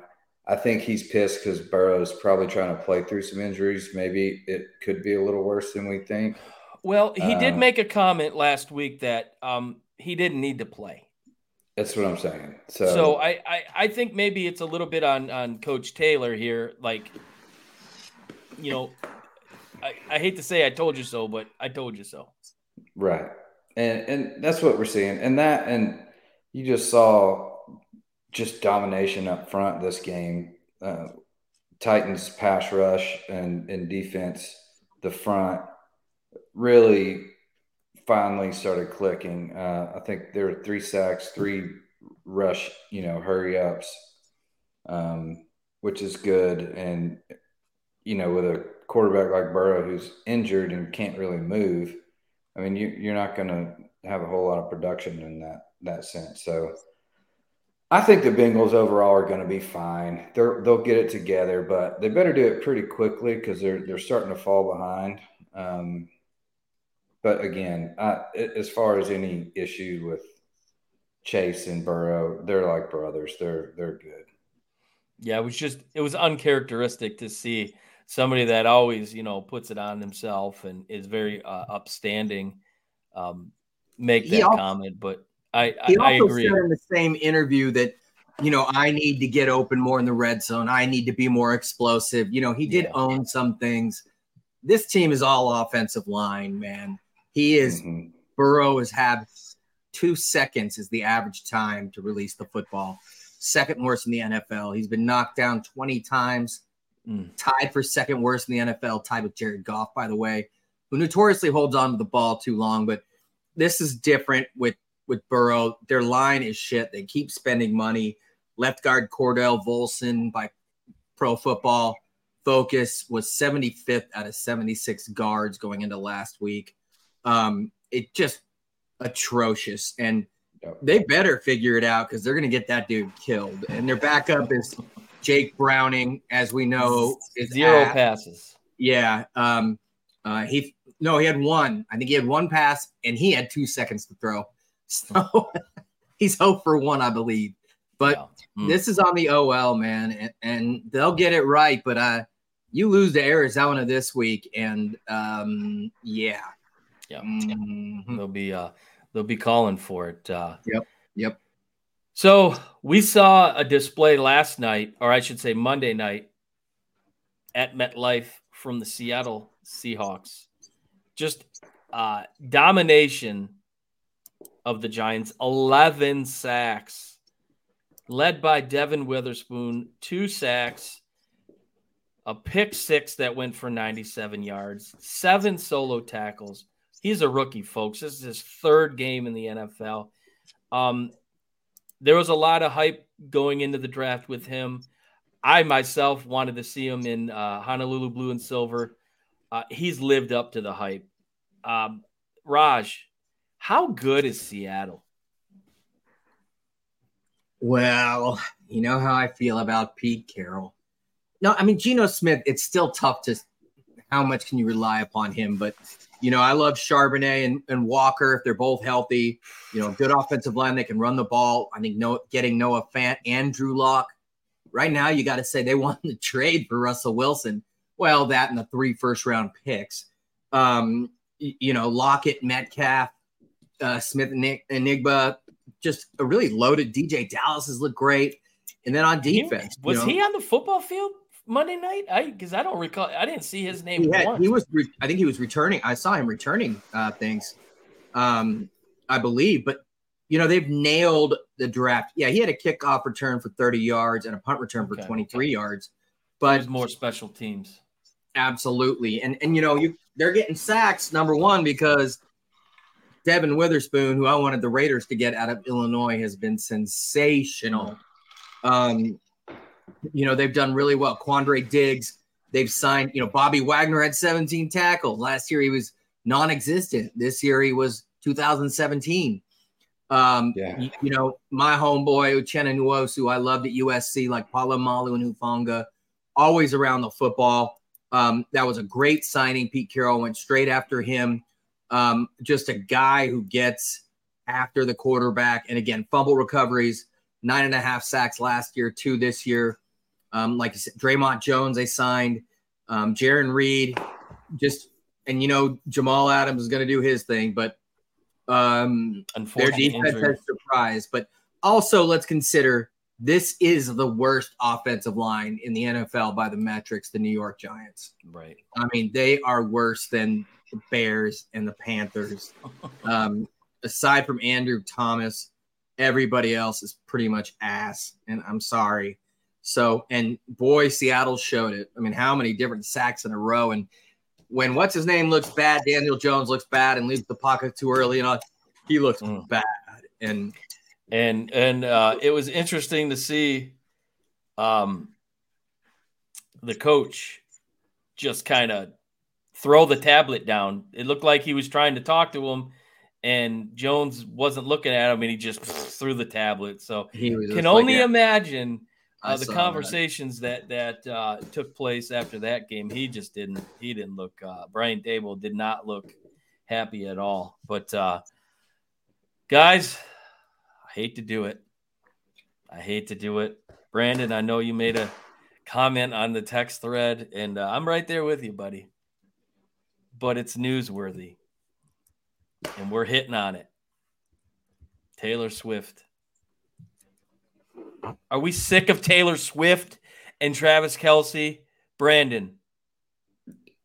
I think he's pissed because Burrow's probably trying to play through some injuries. Maybe it could be a little worse than we think. Well, he did Uh, make a comment last week that um, he didn't need to play. That's what I'm saying. So, So I, I, I think maybe it's a little bit on on Coach Taylor here. Like, you know, I, I hate to say I told you so, but I told you so. Right. And and that's what we're seeing. And that and you just saw just domination up front this game. Uh, Titans pass rush and, and defense, the front really finally started clicking. Uh, I think there were three sacks, three rush, you know, hurry ups, um, which is good. And, you know, with a quarterback like Burrow who's injured and can't really move, I mean, you, you're not going to have a whole lot of production in that that sense. So I think the Bengals overall are going to be fine. They're, they'll get it together, but they better do it pretty quickly because they're they're starting to fall behind. Um, but again, I, as far as any issue with Chase and Burrow, they're like brothers. They're they're good. Yeah, it was just it was uncharacteristic to see somebody that always you know puts it on himself and is very uh, upstanding um, make that also- comment. But I He I, I also agree. said in the same interview that, you know, I need to get open more in the red zone. I need to be more explosive. You know, he did Yeah. own some things. This team is all offensive line, man. He is Mhm. Burrow has had two seconds is the average time to release the football. Second worst in the NFL. He's been knocked down 20 times, Mm. tied for second worst in the NFL, tied with Jared Goff, by the way, who notoriously holds on to the ball too long. But this is different with with Burrow. Their line is shit. They keep spending money. Left guard Cordell Volson by Pro Football Focus was 75th out of 76 guards going into last week. Um, it just atrocious. And they better figure it out because they're going to get that dude killed. And their backup is Jake Browning, as we know, zero at, passes. Yeah. Um, uh, he no, he had one. I think he had one pass, and he had two seconds to throw. So he's hope for one, I believe. But yeah. mm. this is on the OL, man, and, and, they'll get it right. But uh, you lose to Arizona this week, and um, yeah, yeah, mm-hmm. they'll be uh, they'll be calling for it. Uh, yep, yep. So we saw a display last night, or I should say Monday night, at MetLife from the Seattle Seahawks. Just uh, domination of the Giants, 11 sacks, led by Devon Witherspoon, two sacks, a pick six that went for 97 yards, seven solo tackles. He's a rookie, folks. This is his third game in the NFL. Um, there was a lot of hype going into the draft with him. I myself wanted to see him in uh, Honolulu blue and silver. Uh, he's lived up to the hype. Um, Raj, how good is Seattle? Well, you know how I feel about Pete Carroll. No, I mean Geno Smith. It's still tough to how much can you rely upon him, but you know, I love Charbonnet and, and Walker if they're both healthy. You know, good offensive line. They can run the ball. I think no, getting Noah Fant and Drew Lock. Right now, you got to say they want to trade for Russell Wilson. Well, that and the three first round picks. Um, you know, Lockett, Metcalf, uh, Smith, Njigba, just a really loaded. DJ. Dallas has looked great. And then on defense, was you know, he on the football field Monday night? I because I don't recall. I didn't see his name. He, had, he was. Re- I think he was returning. I saw him returning uh, things. Um, I believe, but you know they've nailed the draft. Yeah, he had a kickoff return for 30 yards and a punt return for 23 okay. yards. But There's more special teams. Absolutely, and and you know you they're getting sacks number one because Devon Witherspoon, who I wanted the Raiders to get out of Illinois, has been sensational. Um, you know, they've done really well. Quandre Diggs, they've signed, you know, Bobby Wagner had 17 tackles. Last year he was non existent. This year he was 2017. Um, yeah. you, you, know, my homeboy, Uchenna Nwosu, I loved at USC, like Polamalu and Hufanga, always around the football. Um, that was a great signing. Pete Carroll went straight after him. Um, just a guy who gets after the quarterback. And again, fumble recoveries, nine and a half sacks last year, two this year. Um, like you said, Dre'Mont Jones, they signed. Um, Jarran Reed, just and you know Jamal Adams is going to do his thing, but um, their defense injury. has surprised. But also, let's consider this is the worst offensive line in the NFL by the metrics, the New York Giants. Right. I mean, they are worse than the Bears and the Panthers. um, aside from Andrew Thomas, everybody else is pretty much ass. And I'm sorry. So, and boy, Seattle showed it. I mean, how many different sacks in a row? And when what's his name looks bad, Daniel Jones looks bad and leaves the pocket too early, and he looks mm. bad. And and and uh, it was interesting to see um, the coach just kind of throw the tablet down. It looked like he was trying to talk to him, and Jones wasn't looking at him, and he just threw the tablet. So he can only like, imagine uh, the conversations that that, that uh, took place after that game. He just didn't. He didn't look. Uh, Brian Daboll did not look happy at all. But uh, guys, I hate to do it. I hate to do it. Brandon, I know you made a comment on the text thread, and uh, I'm right there with you, buddy. But it's newsworthy, and we're hitting on it. Taylor Swift are we sick of Taylor Swift and Travis Kelce? Brandon.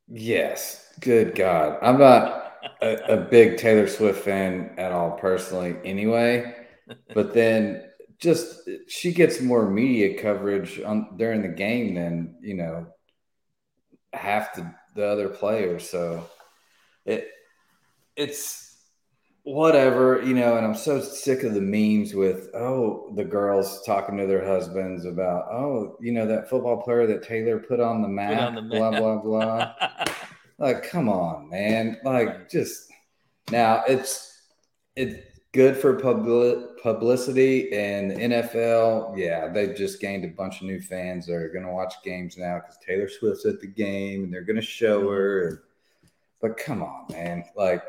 Yes. Good God. I'm not a, a big Taylor Swift fan at all personally, anyway. But then just she gets more media coverage on during the game than you know half the, the other players. So it it's whatever, you know, and I'm so sick of the memes with, oh, the girls talking to their husbands about, oh, you know, that football player that Taylor put on the map, on the blah, map. blah, blah. like, come on, man. Like, right. just now it's, it's good for public publicity and NFL. Yeah, they've just gained a bunch of new fans that are going to watch games now because Taylor Swift's at the game and they're going to show mm-hmm. her. But come on, man! Like,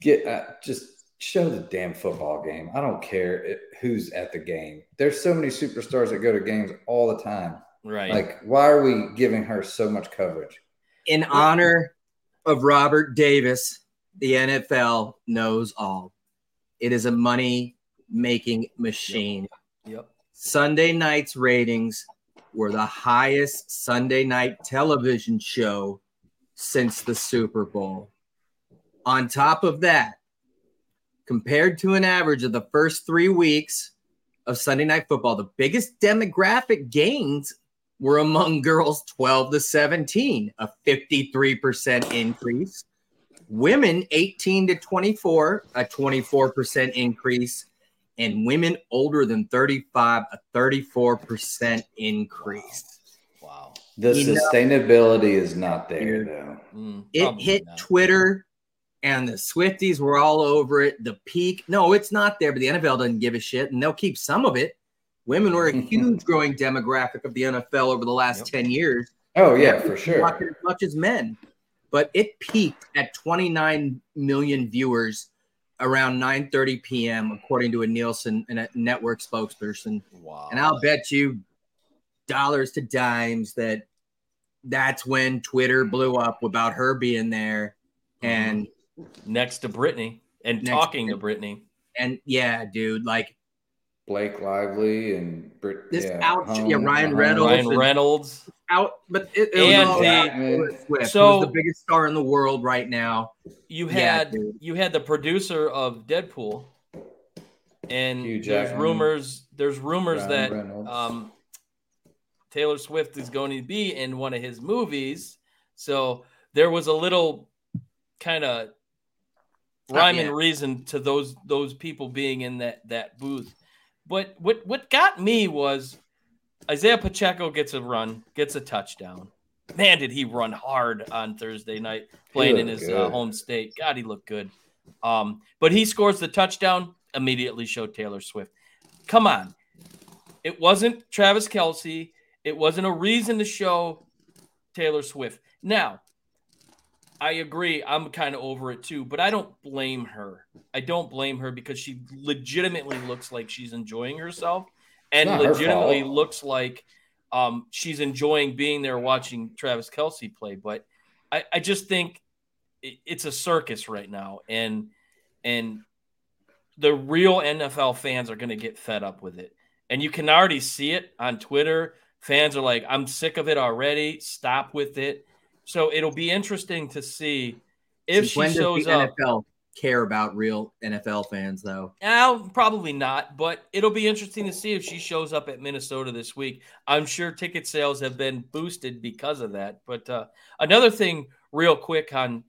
get uh, just show the damn football game. I don't care it, who's at the game. There's so many superstars that go to games all the time. Right. Like, why are we giving her so much coverage? In honor of Robert Davis, the NFL knows all. It is a money making machine. Yep. Sunday night's ratings were the highest Sunday night television show since the Super Bowl. On top of that, compared to an average of the first three weeks of Sunday Night Football, the biggest demographic gains were among girls 12 to 17, a 53% increase. Women 18 to 24, a 24% increase. And women older than 35, a 34% increase. Wow. The You know- sustainability is not there, though. Mm, It probably hit not. Twitter and the Swifties were all over it. The peak, no, it's not there, but the NFL doesn't give a shit and they'll keep some of it. Women were a huge growing demographic of the NFL over the last Yep. 10 years. Oh yeah, for sure. Not as much as men, but it peaked at 29 million viewers around 9:30 p.m. according to a Nielsen and a network spokesperson. Wow. And I'll bet you dollars to dimes that that's when Twitter blew up about her being there. Mm-hmm. And next to Brittany and Next talking to- to Brittany. and yeah, dude, like Blake Lively and Brit- This yeah, ouch- Home- yeah, Ryan Reynolds. Ryan Reynolds. out, but it, it was And all the- Taylor Swift, so- who's the biggest star in the world right now. You had dude. you had the producer of Deadpool, and Hugh there's Jackman. rumors there's rumors Ryan that Reynolds. um, Taylor Swift is going to be in one of his movies. So there was a little kind of rhyme and yeah. reason to those those people being in that that booth. But what what got me was Isaiah Pacheco gets a run, gets a touchdown. Man, did he run hard on Thursday night playing in his uh, home state. God, he looked good. Um, but he scores the touchdown, immediately showed Taylor Swift. Come on. It wasn't Travis Kelce. It wasn't a reason to show Taylor Swift. Now, I agree. I'm kind of over it too, but I don't blame her. I don't blame her because she legitimately looks like she's enjoying herself and Not legitimately fault. looks like um, she's enjoying being there watching Travis Kelce play. But I, I just think it- it's a circus right now, and and the real NFL fans are going to get fed up with it, and you can already see it on Twitter. Fans are like, "I'm sick of it already. Stop with it." So it'll be interesting to see if Since she when does shows the up. NFL care about real NFL fans, though? Well, probably not, but it'll be interesting to see if she shows up at Minnesota this week. I'm sure ticket sales have been boosted because of that. But uh, another thing, real quick, on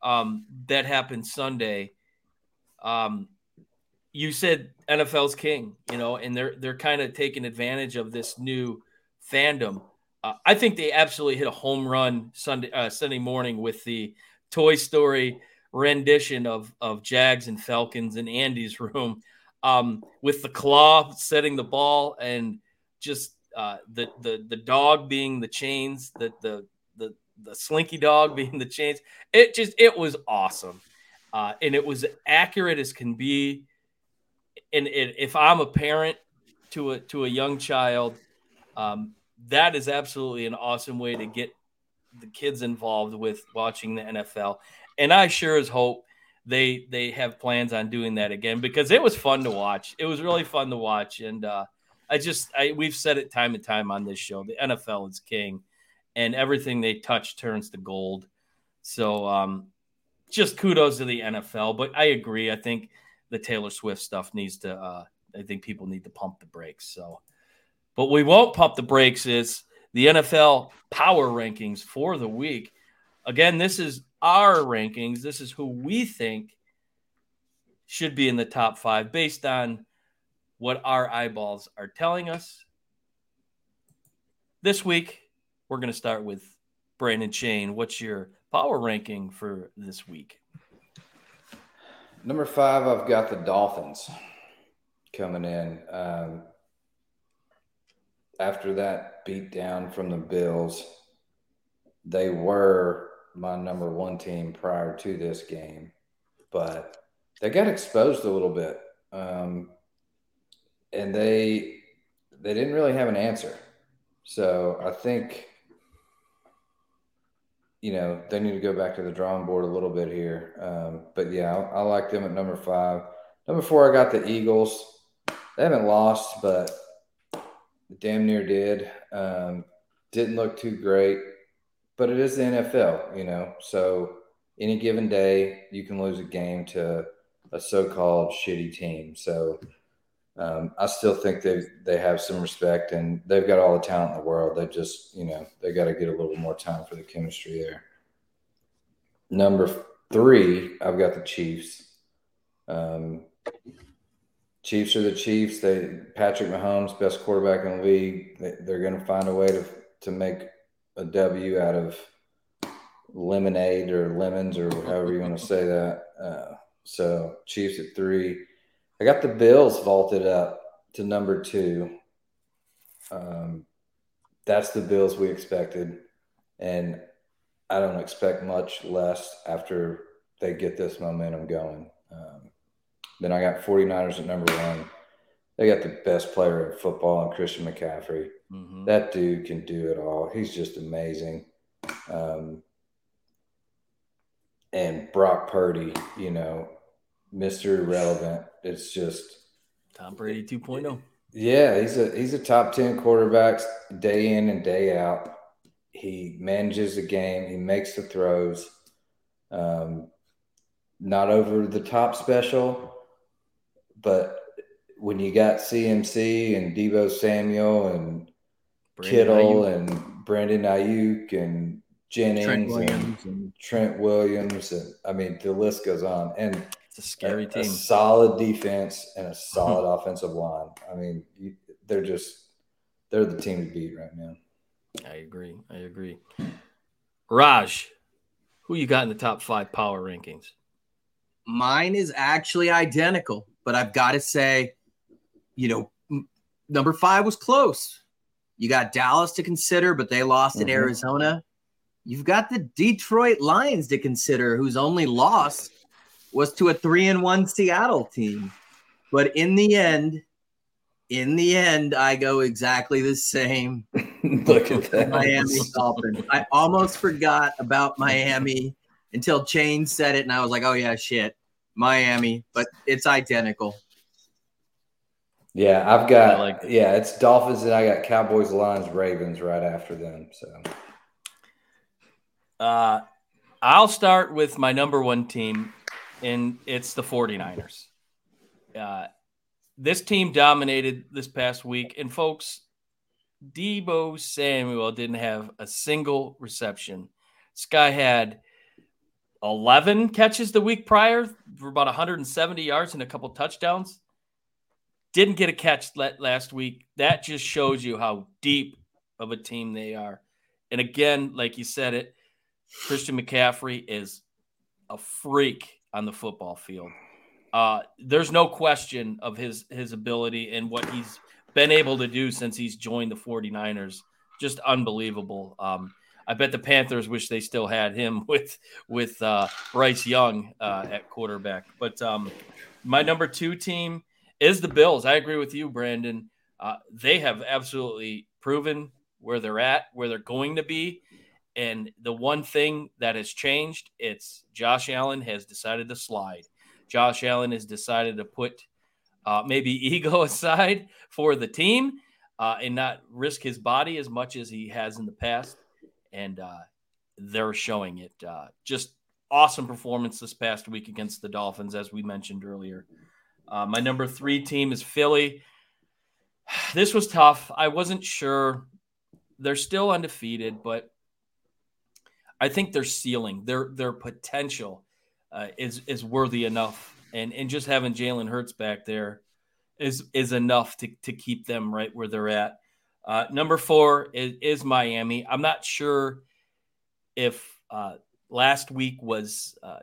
um, that happened Sunday. Um, you said NFL's king, you know, and they're they're kind of taking advantage of this new fandom. Uh, I think they absolutely hit a home run Sunday uh, Sunday morning with the Toy Story rendition of of Jags and Falcons in Andy's room, um, with the claw setting the ball and just uh, the the the dog being the chains, the the the the slinky dog being the chains. It just it was awesome, uh, and it was accurate as can be. And it, if I'm a parent to a to a young child, um, that is absolutely an awesome way to get the kids involved with watching the NFL. And I sure as hope they they have plans on doing that again because it was fun to watch. It was really fun to watch, and uh, I just I we've said it time and time on this show. The NFL is king, and everything they touch turns to gold. So um, just kudos to the NFL. But I agree. I think the Taylor Swift stuff needs to. Uh, I think people need to pump the brakes. So, but we won't pump the brakes. Is the NFL power rankings for the week? Again, this is our rankings. This is who we think should be in the top five based on what our eyeballs are telling us. This week, we're going to start with Brandon Shane. What's your power ranking for this week? Number five, I've got the Dolphins coming in. Um, after that beat down from the Bills, they were my number one team prior to this game, but they got exposed a little bit. Um, and they they didn't really have an answer. So I think you know they need to go back to the drawing board a little bit here. Um, but yeah, I, I, like them at number five. Number four, I got the Eagles. They haven't lost, but damn near did. Um, didn't look too great, but it is the NFL, you know. So any given day, you can lose a game to a so-called shitty team. So um, I still think they they have some respect and they've got all the talent in the world. They just you know they got to get a little more time for the chemistry there. Number three, I've got the Chiefs. Um, Chiefs are the Chiefs. They Patrick Mahomes, best quarterback in the league. They, are going to find a way to to make a W out of lemonade or lemons or however you want to say that. Uh, so Chiefs at three. I got the Bills vaulted up to number two. Um, that's the Bills we expected. And I don't expect much less after they get this momentum going. Um, then I got 49ers at number one. They got the best player in football and Christian McCaffrey. Mm-hmm. That dude can do it all. He's just amazing. Um, and Brock Purdy, you know, Mr. Irrelevant. It's just Tom Brady 2.0. Yeah, he's a he's a top 10 quarterback day in and day out. He manages the game, he makes the throws. Um, not over the top special, but when you got CMC and Deebo Samuel and Brandon Kittle Aiyuk. and Brandon Aiyuk and Jennings Trent Williams. and Trent Williams and I mean the list goes on. And it's a scary a, team. A solid defense and a solid offensive line. I mean, you, they're just they're the team to beat right now. I agree. I agree. Raj, who you got in the top five power rankings? Mine is actually identical, but I've got to say, you know, number five was close. You got Dallas to consider, but they lost mm-hmm. in Arizona. You've got the Detroit Lions to consider, whose only loss was to a three and one Seattle team. But in the end, in the end, I go exactly the same. Look at that. Miami Dolphins. I almost forgot about Miami until Shane said it, and I was like, oh, yeah, shit. Miami, but it's identical. Yeah, I've got like yeah, it's Dolphins and I got Cowboys, Lions, Ravens right after them. So uh I'll start with my number one team, and it's the 49ers. Uh, this team dominated this past week, and folks, Deebo Samuel didn't have a single reception. This guy had 11 catches the week prior for about 170 yards and a couple touchdowns. Didn't get a catch last week. That just shows you how deep of a team they are. And again, like you said it, Christian McCaffrey is a freak on the football field. Uh, there's no question of his his ability and what he's been able to do since he's joined the 49ers. Just unbelievable. Um, I bet the Panthers wish they still had him with with uh, Bryce Young uh, at quarterback. But um, my number two team is the Bills. I agree with you, Brandon. Uh, they have absolutely proven where they're at, where they're going to be. And the one thing that has changed, it's Josh Allen has decided to slide. Josh Allen has decided to put uh, maybe ego aside for the team uh, and not risk his body as much as he has in the past. And uh, they're showing it. Uh, just awesome performance this past week against the Dolphins, as we mentioned earlier. Uh, my number three team is Philly. This was tough. I wasn't sure. They're still undefeated, but I think their ceiling, their their potential, uh, is is worthy enough, and and just having Jalen Hurts back there is is enough to to keep them right where they're at. Uh, number four is, is, Miami. I'm not sure if uh, last week was uh,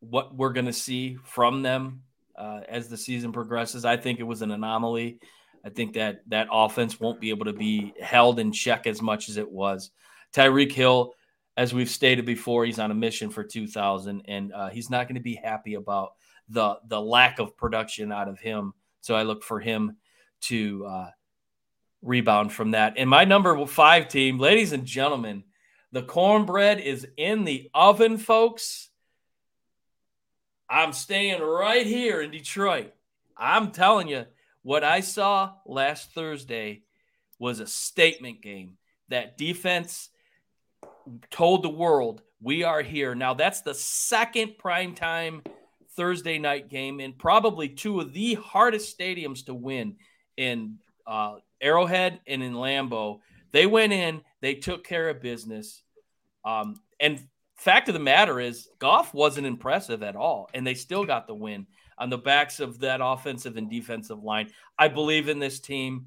what we're going to see from them uh, as the season progresses. I think it was an anomaly. I think that that offense won't be able to be held in check as much as it was. Tyreek Hill, as we've stated before, he's on a mission for 2000, and uh, he's not going to be happy about the the lack of production out of him. So I look for him to uh, rebound from that. And my number five team, ladies and gentlemen, the cornbread is in the oven, folks. I'm staying right here in Detroit. I'm telling you, what I saw last Thursday was a statement game. That defense told the world we are here. Now, that's the second primetime Thursday night game in probably two of the hardest stadiums to win in uh, Arrowhead and in Lambeau. They went in, they took care of business. Um, and fact of the matter is, Goff wasn't impressive at all, and they still got the win on the backs of that offensive and defensive line. I believe in this team.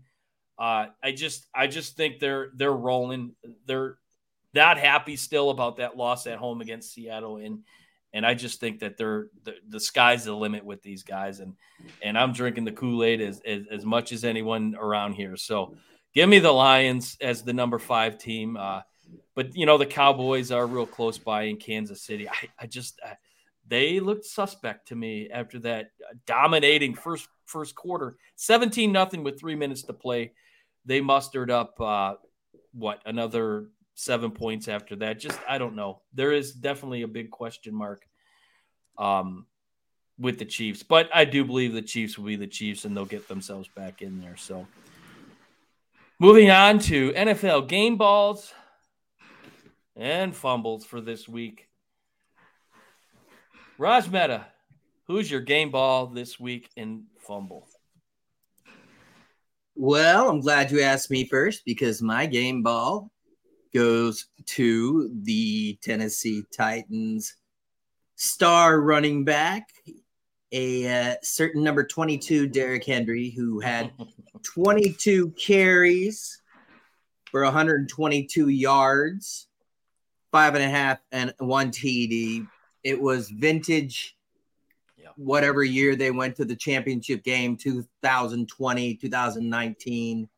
Uh, I just, I just think they're they're rolling. They're not happy still about that loss at home against Seattle, and and I just think that they're the, the sky's the limit with these guys, and and I'm drinking the Kool Aid as, as, as much as anyone around here. So give me the Lions as the number five team. Uh, but you know the Cowboys are real close by in Kansas City. I, I just I, they looked suspect to me after that dominating first first quarter, seventeen nothing with three minutes to play. They mustered up uh, what another seven points after that. Just I don't know. There is definitely a big question mark um, with the Chiefs, but I do believe the Chiefs will be the Chiefs and they'll get themselves back in there. So moving on to NFL game balls and fumbles for this week. Raj Mehta, who's your game ball this week in fumble? Well, I'm glad you asked me first because my game ball goes to the Tennessee Titans star running back, a uh, certain number 22, Derrick Henry, who had 22 carries for 122 yards, five and a half, and one TD. It was vintage, whatever year they went to the championship game, 2020, 2019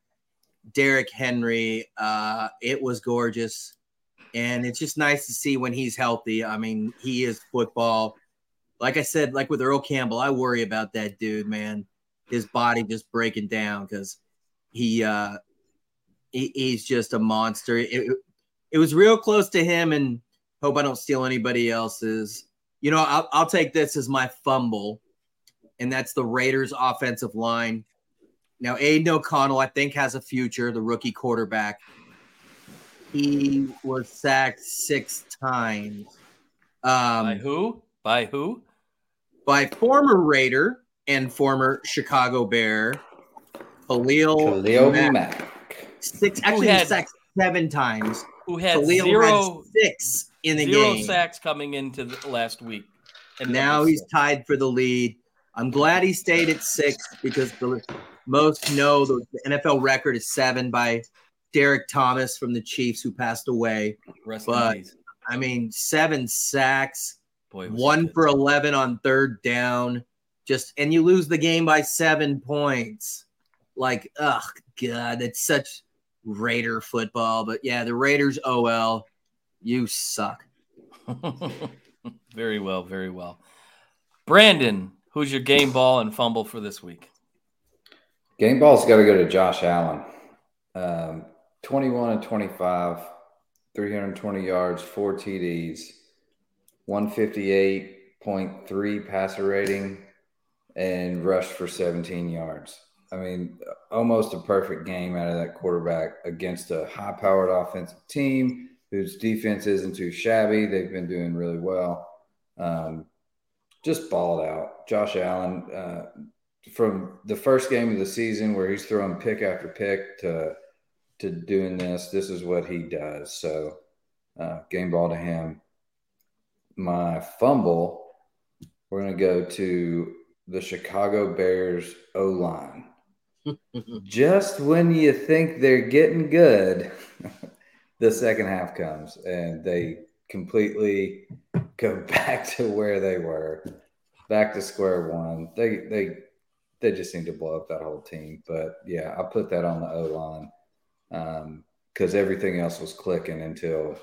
Derrick Henry. Uh, it was gorgeous. And it's just nice to see when he's healthy. I mean, he is football. Like I said, like with Earl Campbell, I worry about that dude, man. His body just breaking down because he uh he, he's just a monster. It, it was real close to him, and hope I don't steal anybody else's. You know, I'll, I'll take this as my fumble, and that's the Raiders' offensive line. Now, Aidan O'Connell, I think, has a future, the rookie quarterback. He was sacked six times. Um, by who? By who? By former Raider and former Chicago Bear, Khalil, Khalil Mack. Mack. Six, actually, had, sacked seven times. Who had Khalil zero had six in the zero game? sacks coming into the last week. And now he's tied for the lead. I'm glad he stayed at six because the most know the NFL record is seven by Derrick Thomas from the Chiefs, who passed away. Rest but I mean, seven sacks, Boy, one for eleven on third down. Just and you lose the game by seven points. Like, oh god, it's such Raider football. But yeah, the Raiders. Oh OL, you suck. very well, very well. Brandon, who's your game ball and fumble for this week? Game ball's got to go to Josh Allen. Um, 21 and 25, 320 yards, four TDs, 158.3 passer rating, and rushed for 17 yards. I mean, almost a perfect game out of that quarterback against a high powered offensive team whose defense isn't too shabby. They've been doing really well. Um, just balled out. Josh Allen, uh, from the first game of the season where he's throwing pick after pick to to doing this, this is what he does. So, uh, game ball to him. My fumble, we're going to go to the Chicago Bears O line. Just when you think they're getting good, the second half comes and they completely go back to where they were, back to square one. They they they just need to blow up that whole team. But yeah, I put that on the O line because um, everything else was clicking until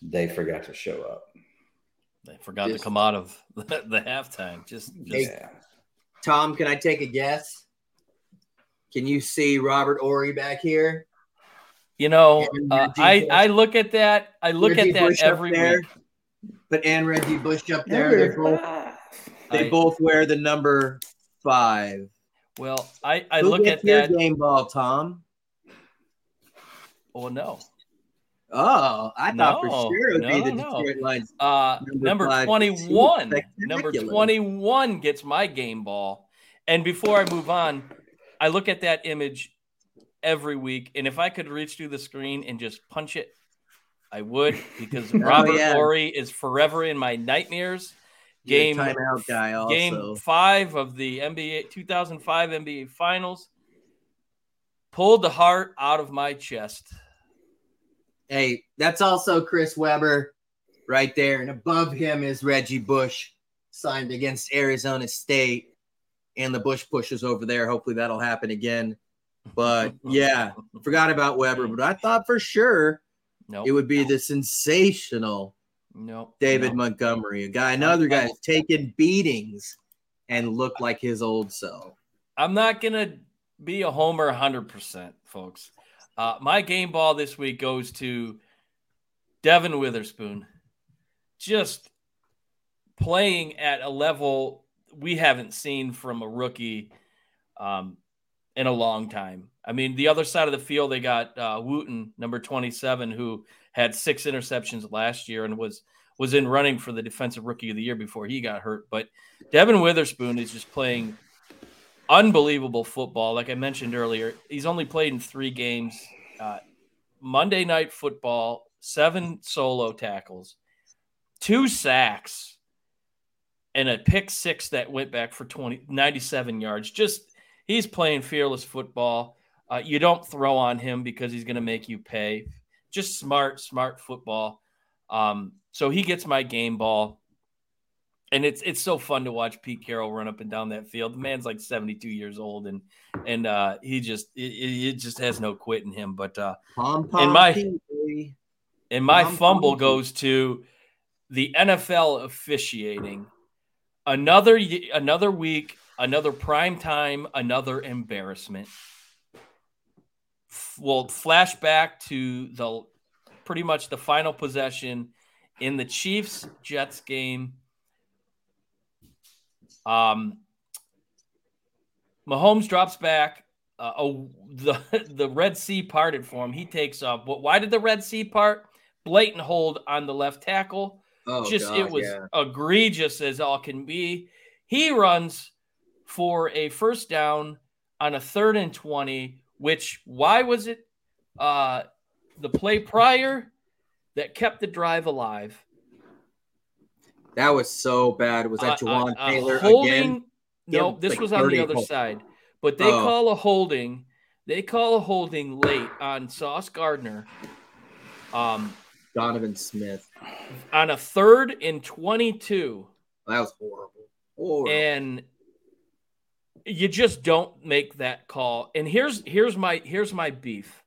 they forgot to show up. They forgot just, to come out of the, the halftime. Just, just hey, Tom, can I take a guess? Can you see Robert Horry back here? You know, uh, I I look at that. I look Reggie at that Bush every week. But and Reggie Bush up there, they both, they I, both wear the number five. Well, I I Who look at that game ball, Tom. Oh no. Oh, I thought no, for sure it would no, be the no. Detroit Lions. Uh, number, number 21. Number 21 gets my game ball. And before I move on, I look at that image every week. And if I could reach through the screen and just punch it, I would because oh, Robert yeah. Horry is forever in my nightmares. Game timeout guy also. Game five of the NBA 2005 NBA Finals pulled the heart out of my chest. Hey, that's also Chris Webber right there, and above him is Reggie Bush signed against Arizona State, and the Bush pushes over there. Hopefully that'll happen again. But yeah, forgot about Webber, but I thought for sure nope. it would be the sensational nope. David. Montgomery, a guy, another guy who's taken beatings and looked like his old self. I'm not gonna be a homer 100%, folks. Uh, my game ball this week goes to Devon Witherspoon. Just playing at a level we haven't seen from a rookie um, in a long time. I mean, the other side of the field, they got uh, Woolen, number 27, who had six interceptions last year and was was in running for the defensive rookie of the year before he got hurt. But Devon Witherspoon is just playing unbelievable football. Like I mentioned earlier, he's only played in three games. Uh, Monday night football, seven solo tackles, two sacks, and a pick six that went back for 20, 97 yards. Just he's playing fearless football. Uh, you don't throw on him because he's going to make you pay. Just smart, smart football. Um, so he gets my game ball, and it's it's so fun to watch Pete Carroll run up and down that field. The man's like seventy two years old, and and uh, he just it, it, just has no quit in him. But uh, pom, pom, and my Pete, and my pom, fumble goes to the NFL officiating. Another another week another prime time, another embarrassment. We'll flash back to the pretty much the final possession in the Chiefs Jets game. Um, Mahomes drops back. Uh, oh, the the Red Sea parted for him. He takes off. But why did the Red Sea part? Blatant hold on the left tackle. Oh, Just God, it was yeah. egregious as all can be. He runs for a first down on a third and 20, which why was it uh, the play prior that kept the drive alive? That was so bad. Was that uh, Jawaan uh, Taylor holding, again? No, this like was on the other side. But they oh. call a holding. They call a holding late on Sauce Gardner. Um, Donovan Smith on a third and 22. That was horrible. horrible. And you just don't make that call. And here's here's my here's my beef.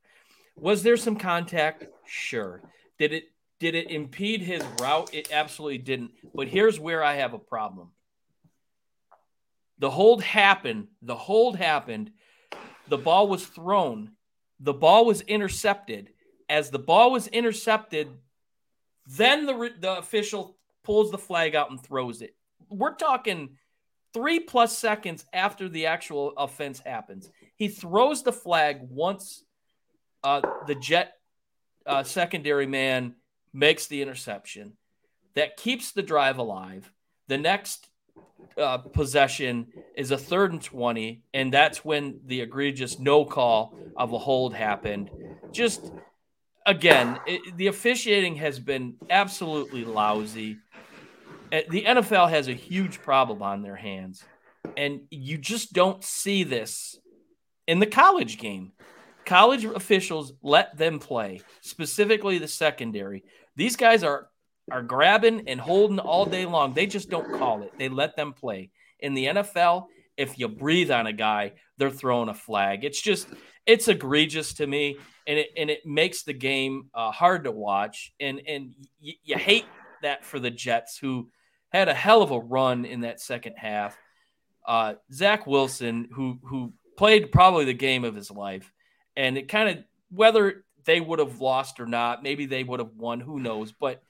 Was there some contact? Sure. Did it did it impede his route? It absolutely didn't. But here's where I have a problem. The hold happened. The hold happened. The ball was thrown. The ball was intercepted. As the ball was intercepted, then the the official pulls the flag out and throws it. We're talking three plus seconds after the actual offense happens. He throws the flag once uh, the Jet uh, secondary man makes the interception. That keeps the drive alive. The next uh, possession is a third and 20, and that's when the egregious no call of a hold happened. Just again, it, the officiating has been absolutely lousy. Uh, the NFL has a huge problem on their hands, and you just don't see this in the college game. College officials let them play, specifically the secondary. These guys are are grabbing and holding all day long. They just don't call it. They let them play. In the NFL, if you breathe on a guy, they're throwing a flag. It's just it's egregious to me, and it and it makes the game uh, hard to watch. And and y- you hate that for the Jets, who had a hell of a run in that second half. Uh, Zach Wilson, who who played probably the game of his life, and it kind of whether they would have lost or not, maybe they would have won, who knows? But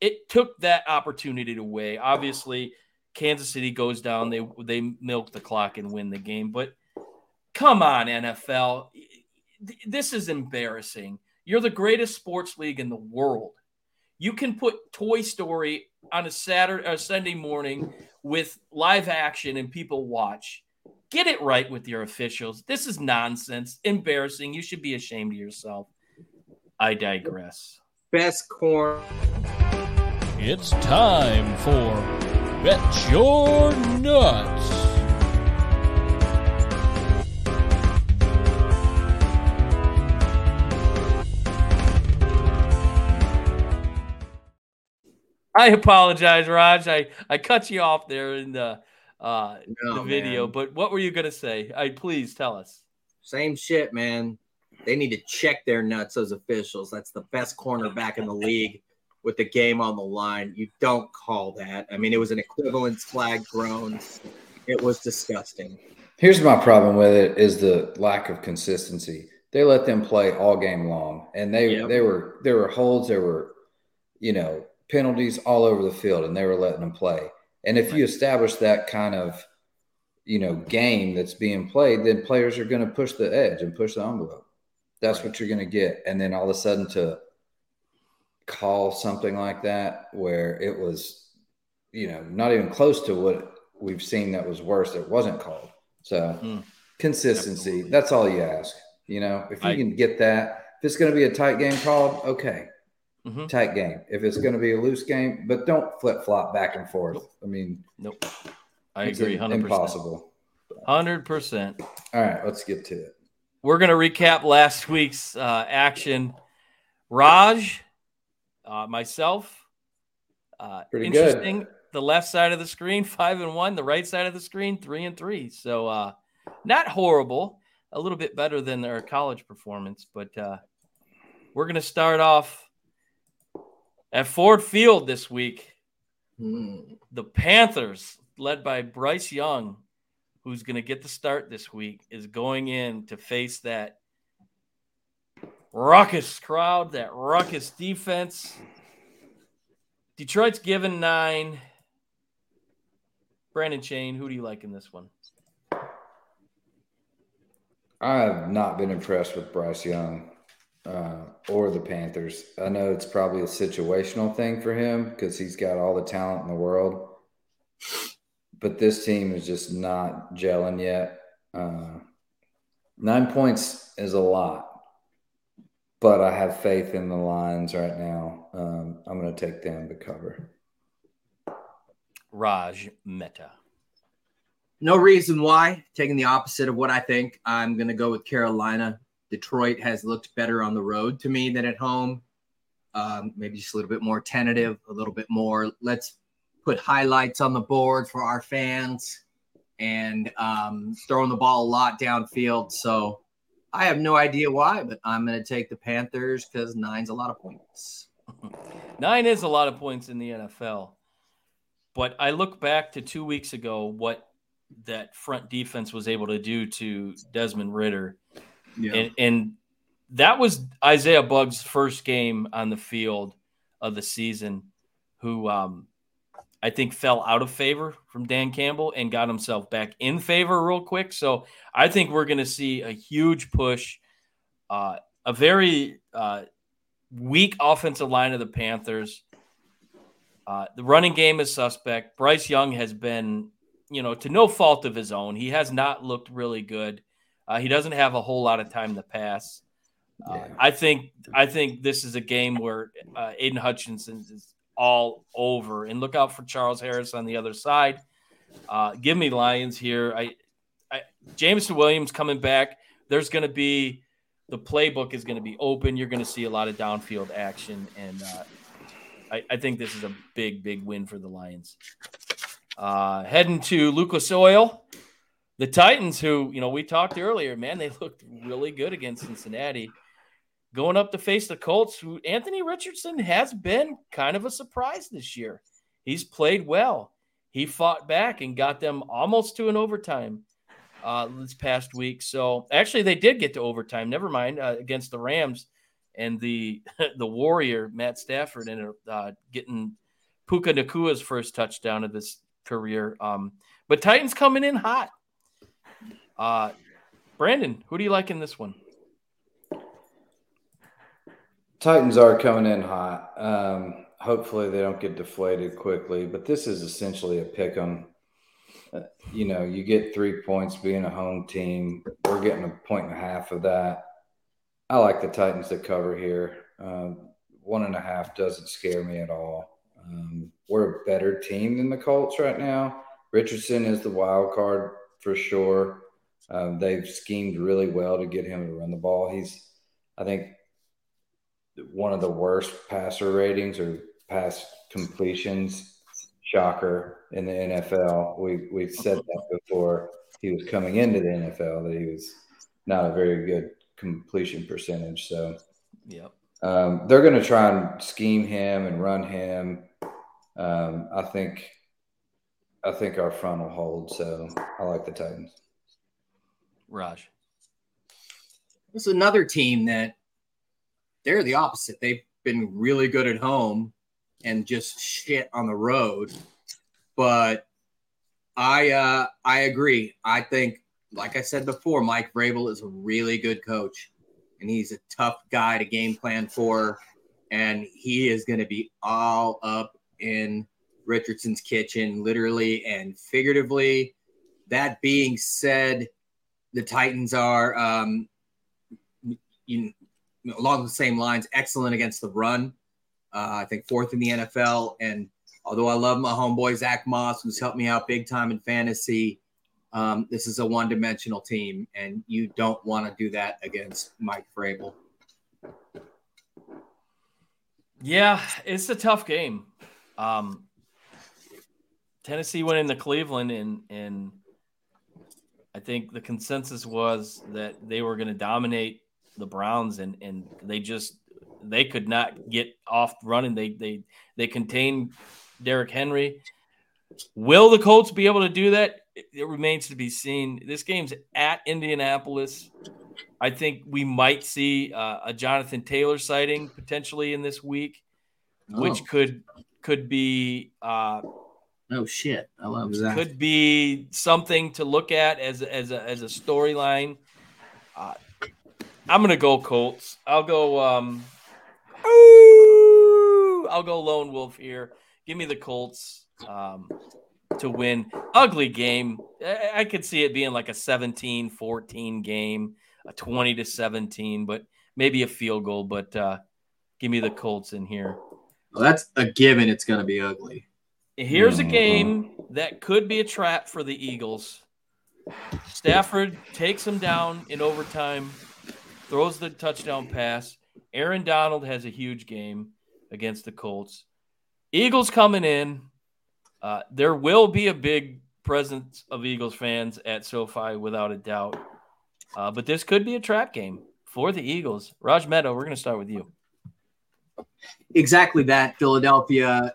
it took that opportunity away. Obviously, Kansas City goes down, they they milk the clock and win the game. But come on, NFL, this is embarrassing. You're the greatest sports league in the world. You can put Toy Story on a Saturday or Sunday morning with live action and people watch. Get it right with your officials. This is nonsense, embarrassing. You should be ashamed of yourself. I digress. Best corn. It's time for Bet Your Nuts. I apologize, Raj. I, I cut you off there in the uh, No, the video, man. but what were you gonna say? I please tell us. Same shit, man. They need to check their nuts, those officials. That's the best cornerback in the league with the game on the line. You don't call that. I mean, it was an equivalence flag thrown. It was disgusting. Here's my problem with it is the lack of consistency. They let them play all game long, and they Yep. they were there were holds, there were you know penalties all over the field, and they were letting them play. And if you establish that kind of you know game that's being played, then players are going to push the edge and push the envelope. That's what you're going to get, and then all of a sudden to call something like that where it was you know not even close to what we've seen that was worse that wasn't called. So Mm. consistency, Absolutely. that's all you ask. You know, if you I- can get that, if it's going to be a tight game called, okay, Mhm. tight game. If it's going to be a loose game, but don't flip flop back and forth. I mean, Nope. I agree. Hundred percent. impossible. Hundred percent. All right, let's get to it. We're gonna recap last week's uh, action. Raj, uh, myself, uh, Pretty good. interesting. The left side of the screen, five and one. The right side of the screen, three and three. So uh, not horrible. A little bit better than their college performance, but uh, we're gonna start off at Ford Field this week. Hmm. the Panthers, led by Bryce Young, who's going to get the start this week, is going in to face that ruckus crowd, that ruckus defense. Detroit's given nine. Brandon Chain, who do you like in this one? I have not been impressed with Bryce Young uh, or the Panthers. I know it's probably a situational thing for him because he's got all the talent in the world, but this team is just not gelling yet. Uh, nine points is a lot, but I have faith in the Lions right now. Um, I'm going to take them to cover. Raj Mehta. No reason why. Taking the opposite of what I think. I'm going to go with Carolina. Detroit has looked better on the road to me than at home. Um, maybe just a little bit more tentative, a little bit more. Let's put highlights on the board for our fans and um, throwing the ball a lot downfield. So I have no idea why, but I'm going to take the Panthers because nine's a lot of points. Nine is a lot of points in the NFL. But I look back to two weeks ago, what that front defense was able to do to Desmond Ridder. Yeah. And, and that was Isaiah Buggs' first game on the field of the season, who um, I think fell out of favor from Dan Campbell and got himself back in favor real quick. So I think we're going to see a huge push, uh, a very uh, weak offensive line of the Panthers. Uh, the running game is suspect. Bryce Young has been, you know, to no fault of his own, he has not looked really good. Uh, he doesn't have a whole lot of time to pass. Uh, Yeah. I think I think this is a game where uh, Aidan Hutchinson is all over, and look out for Charles Harris on the other side. Uh, give me Lions here. I, I Jameson Williams coming back. There's going to be the playbook is going to be open. You're going to see a lot of downfield action, and uh, I, I think this is a big, big win for the Lions. Uh, heading to Lucas Oil, the Titans, who you know we talked earlier, man, they looked really good against Cincinnati. Going up to face the Colts, who Anthony Richardson has been kind of a surprise this year. He's played well. He fought back and got them almost to an overtime uh, this past week. So actually, they did get to overtime. Never mind uh, against the Rams and the the Warrior Matt Stafford up uh, getting Puka Nacua's first touchdown of this career. Um, but Titans coming in hot. Uh, Brandon, who do you like in this one? Titans are coming in hot. Um, hopefully, they don't get deflated quickly, but this is essentially a pick 'em. Uh, you know, you get three points being a home team. We're getting a point and a half of that. I like the Titans to cover here. Uh, one and a half doesn't scare me at all. Um, we're a better team than the Colts right now. Richardson is the wild card for sure. Um, they've schemed really well to get him to run the ball. He's, I think, one of the worst passer ratings or pass completions. Shocker in the NFL. We we've said that before he was coming into the NFL that he was not a very good completion percentage. So, yep. Um, they're going to try and scheme him and run him. Um, I think, I think our front will hold. So I like the Titans. Raj. This is another team that they're the opposite. They've been really good at home and just shit on the road. But I uh, I agree. I think, like I said before, Mike Vrabel is a really good coach, and he's a tough guy to game plan for, and he is going to be all up in Richardson's kitchen, literally and figuratively. That being said, the Titans are um, you along the same lines, excellent against the run. Uh, I think fourth in the NFL. And although I love my homeboy Zack Moss, who's helped me out big time in fantasy, um, this is a one-dimensional team, and you don't want to do that against Mike Vrabel. Yeah, it's a tough game. Um, Tennessee went into Cleveland, and and I think the consensus was that they were going to dominate the Browns, and and they just they could not get off running. They they they contained Derrick Henry. Will the Colts be able to do that? It remains to be seen. This game's at Indianapolis. I think we might see uh, a Jonathan Taylor sighting potentially in this week, oh. which could could be uh, oh shit. I love that. Could be something to look at as as a, as a storyline. Uh, I'm gonna go Colts. I'll go. Um, I'll go lone wolf here. Give me the Colts um, to win. Ugly game. I, could see it being like a 17 14 game, a 20 to 17, but maybe a field goal. But uh, give me the Colts in here. Well, that's a given. It's going to be ugly. Here's a game that could be a trap for the Eagles. Stafford takes them down in overtime, throws the touchdown pass. Aaron Donald has a huge game against the Colts. Eagles coming in. Uh, there will be a big presence of Eagles fans at SoFi without a doubt. Uh, but this could be a trap game for the Eagles. Raj Mehta, we're going to start with you. Exactly that. Philadelphia,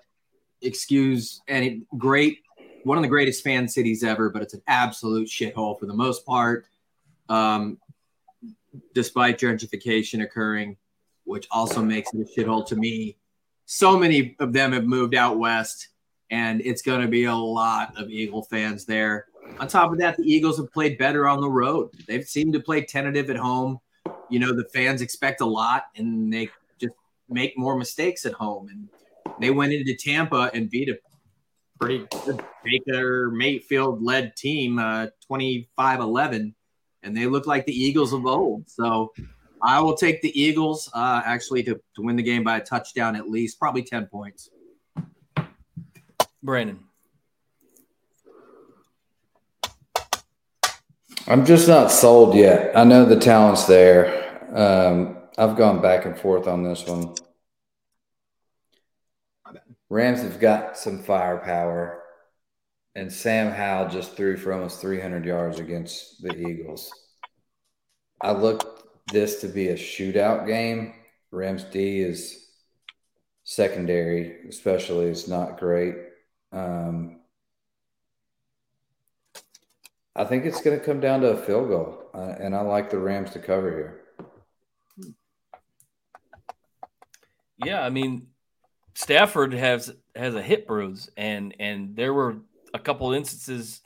excuse any great, one of the greatest fan cities ever, but it's an absolute shithole for the most part. Um, despite gentrification occurring, which also makes it a shithole to me so many of them have moved out west, and it's going to be a lot of Eagle fans there. On top of that, the Eagles have played better on the road. They've seemed to play tentative at home. You know, the fans expect a lot, and they just make more mistakes at home. And they went into Tampa and beat a pretty good Baker Mayfield led team, uh, 25 11, and they look like the Eagles of old. So I will take the Eagles uh, actually to, to win the game by a touchdown at least, probably 10 points. Brandon. I'm just not sold yet. I know the talent's there. Um, I've gone back and forth on this one. Rams have got some firepower, and Sam Howell just threw for almost 300 yards against the Eagles. I look this to be a shootout game. Rams D is secondary, especially, is not great. Um, I think it's going to come down to a field goal, uh, and I like the Rams to cover here. Yeah, I mean, Stafford has has a hip bruise, and and there were a couple instances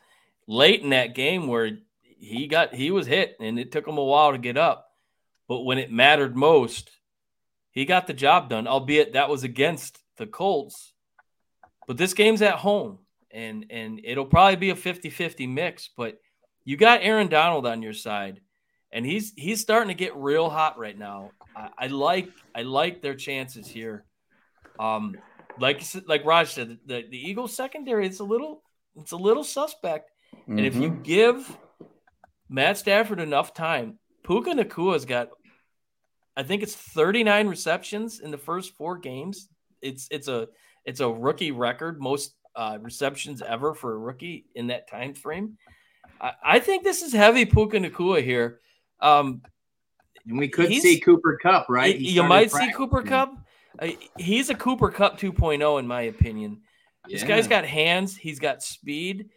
late in that game where he got he was hit, and it took him a while to get up. But when it mattered most, he got the job done. Albeit that was against the Colts, but this game's at home, and and it'll probably be a 50-50 mix. But you got Aaron Donald on your side, and he's he's starting to get real hot right now. I, I like I like their chances here. Um, like like Raj said, the, the Eagles secondary it's a little it's a little suspect, mm-hmm. and if you mm-hmm. give Matt Stafford enough time, Puka Nacua's got I think it's 39 receptions in the first four games. It's it's a it's a rookie record, most uh, receptions ever for a rookie in that time frame. I, I think this is heavy Puka Nacua here. Um, and we could see Cooper Kupp, right? you might see Cooper Kupp. He's a Cooper Kupp 2.0, in my opinion. This guy's got hands. He's got speed.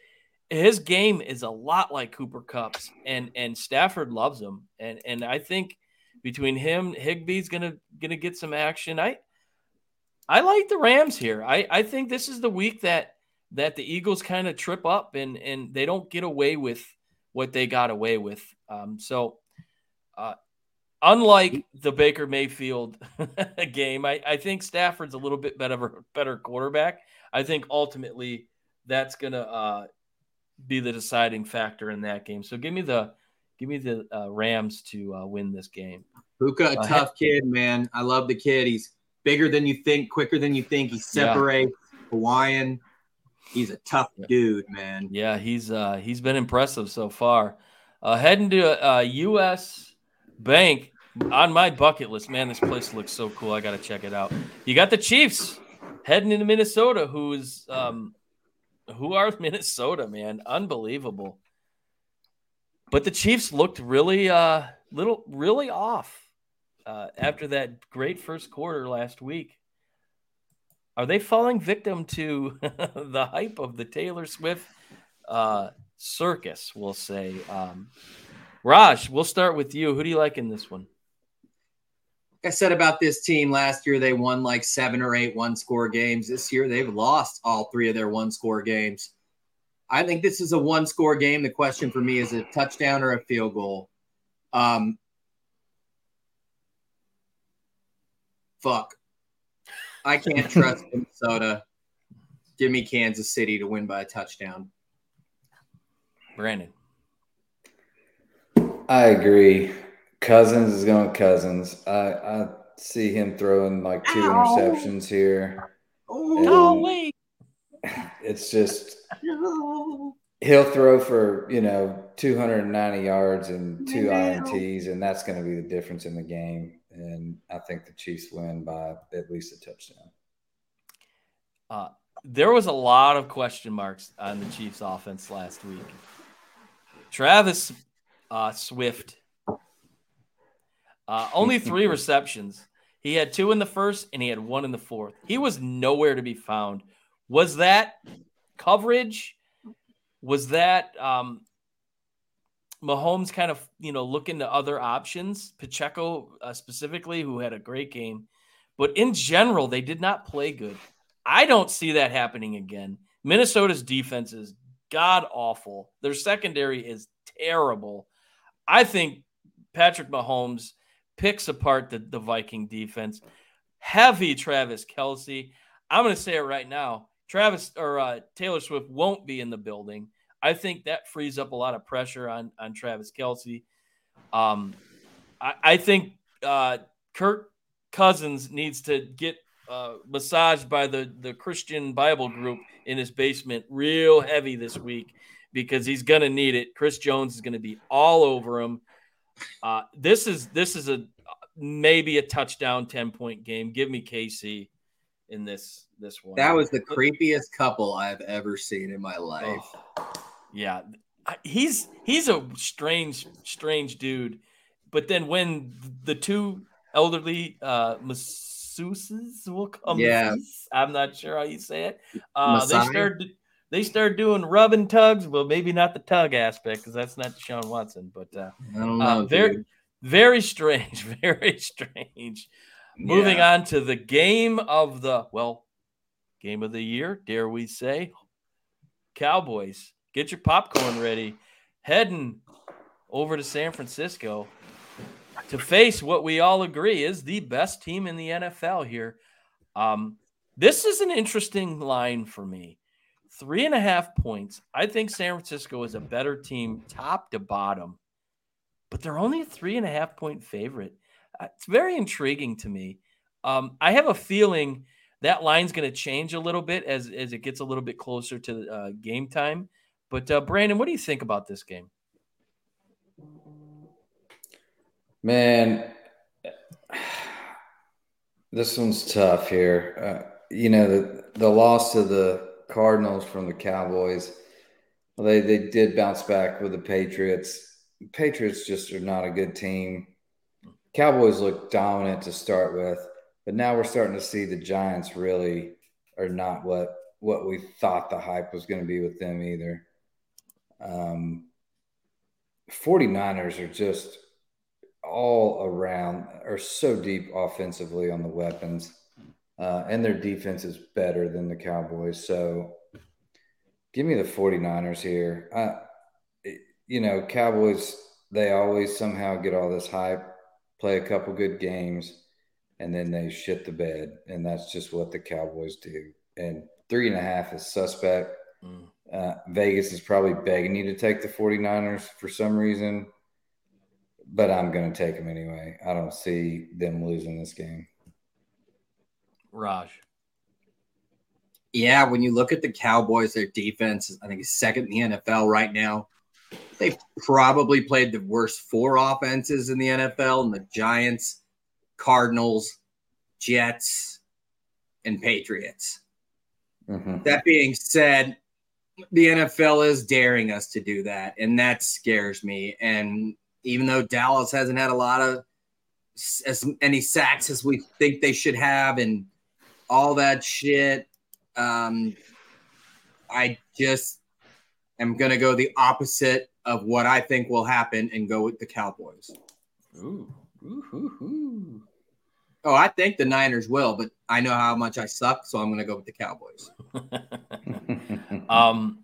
His game is a lot like Cooper Kupp's, and and Stafford loves him. And and I think between him, Higbee's gonna gonna get some action. I I like the Rams here. I I think this is the week that that the Eagles kind of trip up and and they don't get away with what they got away with. Um, so uh, unlike the Baker Mayfield game, I, I think Stafford's a little bit better better quarterback. I think ultimately that's gonna uh, be the deciding factor in that game. So give me the give me the uh, Rams to uh, win this game. Puka, a tough kid, man. I love the kid. He's bigger than you think, quicker than you think. He separates yeah. Hawaiian. He's a tough yeah. dude, man. Yeah, he's uh, he's been impressive so far. Uh, heading to uh, U.S. Bank on my bucket list. Man, this place looks so cool. I got to check it out. You got the Chiefs heading into Minnesota, who's um, who are Minnesota, man? Unbelievable. But the Chiefs looked really uh little really off uh, after that great first quarter last week. Are they falling victim to the hype of the Taylor Swift uh, circus? We'll say. Um, Raj, we'll start with you. Who do you like in this one? I said about this team last year, they won like seven or eight one score games. This year, they've lost all three of their one score games. I think this is a one score game. The question for me is a touchdown or a field goal. Um, fuck. I can't trust Minnesota. Give me Kansas City to win by a touchdown. Brandon. I agree. Cousins is going Cousins. I, I see him throwing like two Ow. interceptions here. Oh, wait. It's just he'll throw for you know 290 yards and two ints, and that's going to be the difference in the game. And I think the Chiefs win by at least a touchdown. Uh, there was a lot of question marks on the Chiefs' offense last week. Travis uh, Swift uh, only three receptions. He had two in the first and he had one in the fourth. He was nowhere to be found. Was that coverage? Was that um, Mahomes kind of, you know, looking to other options? Pacheco uh, specifically, who had a great game. But in general, they did not play good. I don't see that happening again. Minnesota's defense is god awful. Their secondary is terrible. I think Patrick Mahomes picks apart the, the Viking defense. Heavy Travis Kelce. I'm going to say it right now. Travis or uh, Taylor Swift won't be in the building. I think that frees up a lot of pressure on on Travis Kelce. Um, I, I think uh, Kirk Cousins needs to get uh, massaged by the the Christian Bible group in his basement real heavy this week because he's going to need it. Chris Jones is going to be all over him. Uh, this is this is a maybe a touchdown ten point game. Give me KC in this this one. That was the creepiest couple I've ever seen in my life. Oh, yeah, he's he's a strange strange dude. But then when the two elderly uh masseuses will come, Yeah. I'm not sure how you say it. Uh, they Masai? They started doing rubbing tugs. Well, maybe not the tug aspect because that's not Sean Watson, but uh, I don't uh, very very strange, very strange. Moving on to the game of the well, game of the year, dare we say? Cowboys, get your popcorn ready. Heading over to San Francisco to face what we all agree is the best team in the NFL here. Um, this is an interesting line for me. Three and a half points. I think San Francisco is a better team, top to bottom, but they're only a three and a half point favorite. Uh, It's very intriguing to me. Um, I have a feeling that line's going to change a little bit as as it gets a little bit closer to uh, game time. But uh, Brandon, what do you think about this game? Man, this one's tough here. Uh, you know, the, the loss to the Cardinals from the Cowboys, they, they did bounce back with the Patriots. Patriots just are not a good team. Cowboys look dominant to start with, but now we're starting to see the Giants really are not what what we thought the hype was going to be with them either. Um, 49ers are just all around are so deep offensively on the weapons, uh, and their defense is better than the Cowboys. So give me the 49ers here. Uh, you know, Cowboys, they always somehow get all this hype, play a couple good games, and then they shit the bed. And that's just what the Cowboys do. And three and a half is suspect. Mm. Uh, Vegas is probably begging you to take the 49ers for some reason, but I'm going to take them anyway. I don't see them losing this game. Raj. Yeah, when you look at the Cowboys, their defense, is, I think, is second in the NFL right now. They've probably played the worst four offenses in the NFL, and the Giants, Cardinals, Jets, and Patriots. Mhm. That being said, the NFL is daring us to do that, and that scares me. And even though Dallas hasn't had a lot of as many sacks as we think they should have, and all that shit, um, I just am gonna go the opposite of what I think will happen and go with the Cowboys. Ooh. Oh, I think the Niners will, but I know how much I suck, so I'm gonna go with the Cowboys. um,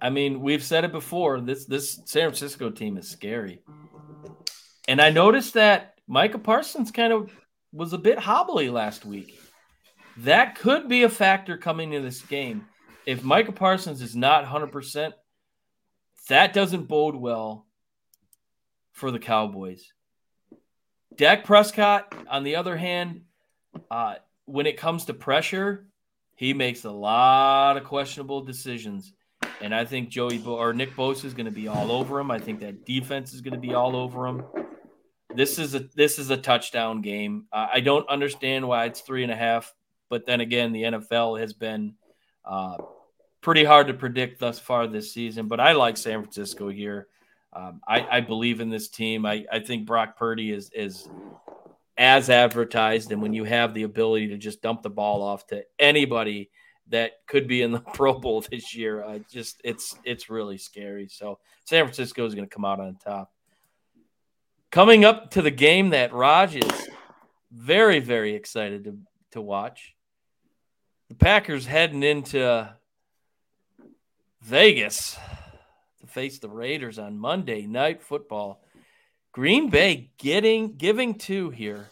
I mean, we've said it before. This this San Francisco team is scary, and I noticed that Micah Parsons kind of was a bit hobbly last week. That could be a factor coming into this game. If Micah Parsons is not 100%, that doesn't bode well for the Cowboys. Dak Prescott, on the other hand, uh, when it comes to pressure, he makes a lot of questionable decisions. And I think Joey Bo- or Nick Bosa is going to be all over him. I think that defense is going to be all over him. This is a this is a touchdown game. I don't understand why it's three and a half, but then again, the NFL has been uh, pretty hard to predict thus far this season. But I like San Francisco here. Um, I, I believe in this team. I, I think Brock Purdy is is as advertised, and when you have the ability to just dump the ball off to anybody that could be in the Pro Bowl this year, I just it's it's really scary. So San Francisco is going to come out on top. Coming up to the game that Raj is very very excited to to watch. The Packers heading into Vegas to face the Raiders on Monday Night Football. Green Bay getting giving two here.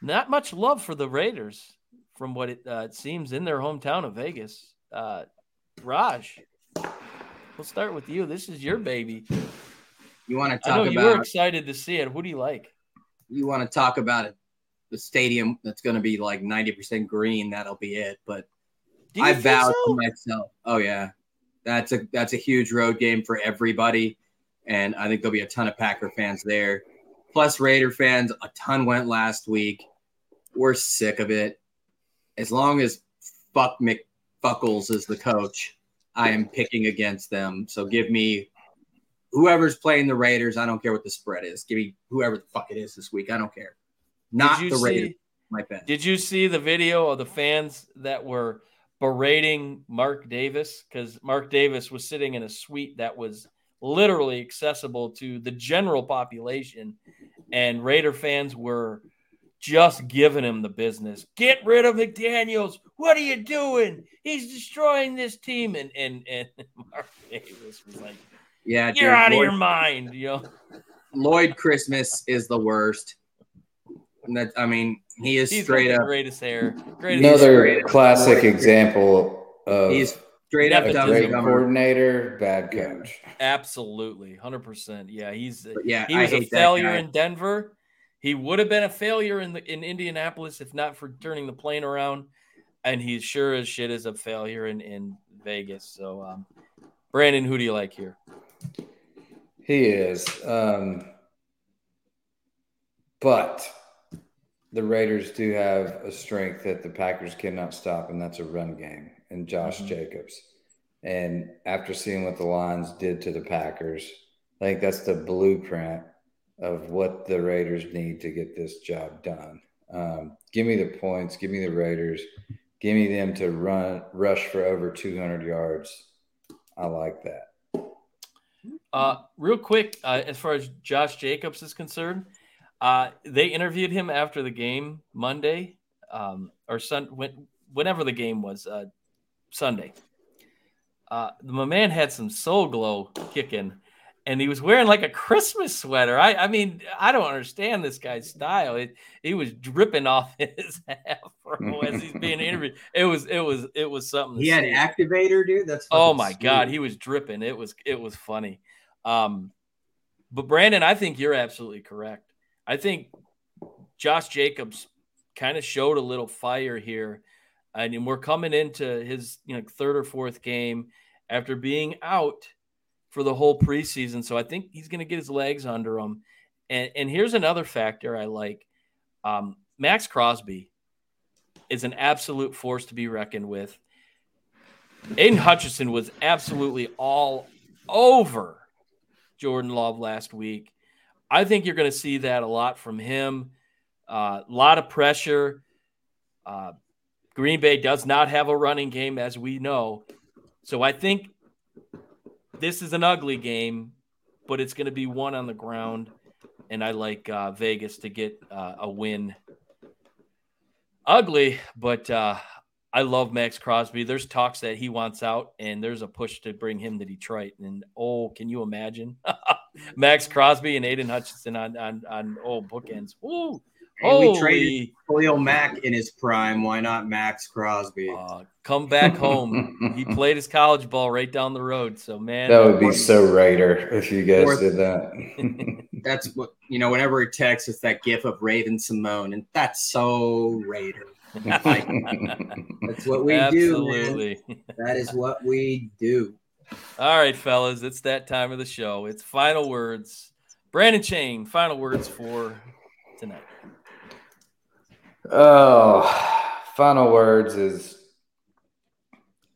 Not much love for the Raiders from what it, uh, it seems in their hometown of Vegas. Uh, Raj, we'll start with you. This is your baby. You want to talk I know talk you were excited to see it. Who do you like? you want to talk about it, the stadium that's going to be like 90% green. That'll be it. But I vowed so? to myself. Oh yeah, that's a that's a huge road game for everybody, and I think there'll be a ton of Packer fans there. Plus Raider fans, a ton went last week. We're sick of it. as long as fuck McFuckles is the coach, I am picking against them. So give me whoever's playing the Raiders. I don't care what the spread is. Give me whoever the fuck it is this week. I don't care. Not Did you the see- Raiders. My bet. Did you see the video of the fans that were berating Mark Davis? Because Mark Davis was sitting in a suite that was literally accessible to the general population, and Raider fans were just giving him the business. Get rid of McDaniels. What are you doing? He's destroying this team. And and and Mark Davis was like, yeah, "You're dude, out of your mind." You know, Lloyd Christmas is the worst. And that I mean, he is he's straight up. greatest hair. Greatest Another great. classic example of He's straight up a dumb great dumber. coordinator, bad Yeah. coach. Absolutely, hundred percent. Yeah, he's But yeah, he was a failure in Denver. He would have been a failure in the in Indianapolis if not for turning the plane around. And he sure as shit is a failure in in Vegas. So, um, Brandon, who do you like here? He is. Um, but the Raiders do have a strength that the Packers cannot stop, and that's a run game and Josh Mhm. Jacobs. And after seeing what the Lions did to the Packers, I think that's the blueprint of what the Raiders need to get this job done. Um, give me the points, give me the Raiders, give me them to run rush for over 200 yards. I like that. Uh, real quick, uh, as far as Josh Jacobs is concerned, uh, they interviewed him after the game Monday, um, or sun when, whenever the game was uh, Sunday. Uh, my man had some Soul Glo kicking, and he was wearing like a Christmas sweater. I, I mean, I don't understand this guy's style. It, he was dripping off his afro as he's being interviewed. It was, it was, it was something. He had see. activator, dude. That's Oh my sweet. god, he was dripping. It was it was funny. Um, but Brandon, I think you're absolutely correct. I think Josh Jacobs kind of showed a little fire here, and we're coming into his you know third or fourth game after being out for the whole preseason. So I think he's going to get his legs under him. And and here's another factor I like. Um, Maxx Crosby is an absolute force to be reckoned with. Aidan Hutchinson was absolutely all over Jordan Love last week. I think you're going to see that a lot from him. A lot of pressure. Uh, Green Bay does not have a running game, as we know. So I think this is an ugly game, but it's going to be one on the ground. And I like uh, Vegas to get uh, a win. Ugly, but uh, I love Maxx Crosby. There's talks that he wants out, and there's a push to bring him to Detroit. And oh, can you imagine Maxx Crosby and Aidan Hutchinson on on on oh bookends? Ooh, Hey, we holy! traded Khalil Mack in his prime. Why not Maxx Crosby? Uh, come back home. he played his college ball right down the road. So man, That would be so Raider if you guys Fourth- did that. That's what you know. Whenever he texts, it's that gif of Raven-Symoné, and that's so Raider. That's what we do. Man. absolutely. That is what we do. All right, fellas, it's that time of the show. It's final words. Brandon Shane, final words for tonight. Oh, final words is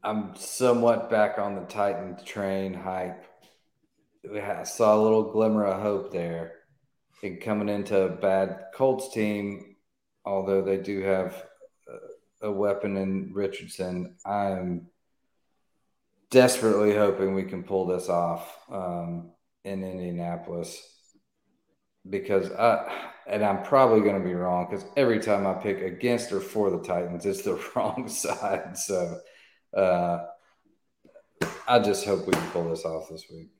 I'm somewhat back on the Titan train hype. I saw a little glimmer of hope there. And coming into a bad Colts team, although they do have a weapon in Richardson, I'm desperately hoping we can pull this off um, in Indianapolis because I and I'm probably going to be wrong because every time I pick against or for the Titans, it's the wrong side. So uh, I just hope we can pull this off this week.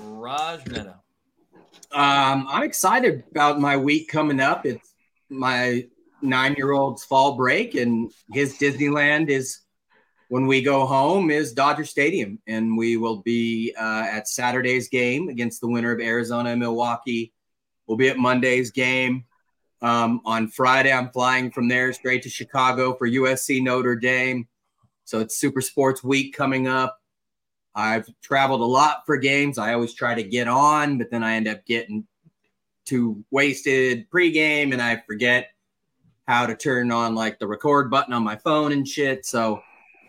Raj Mehta. Um, I'm excited about my week coming up. It's my nine-year-old's fall break, and his Disneyland is when we go home is Dodger Stadium, and we will be uh, at Saturday's game against the winner of Arizona and Milwaukee. We'll be at Monday's game. Um, on Friday, I'm flying from there straight to Chicago for USC Notre Dame. So it's Super Sports Week coming up. I've traveled a lot for games. I always try to get on, but then I end up getting too wasted pregame and I forget how to turn on like the record button on my phone and shit. So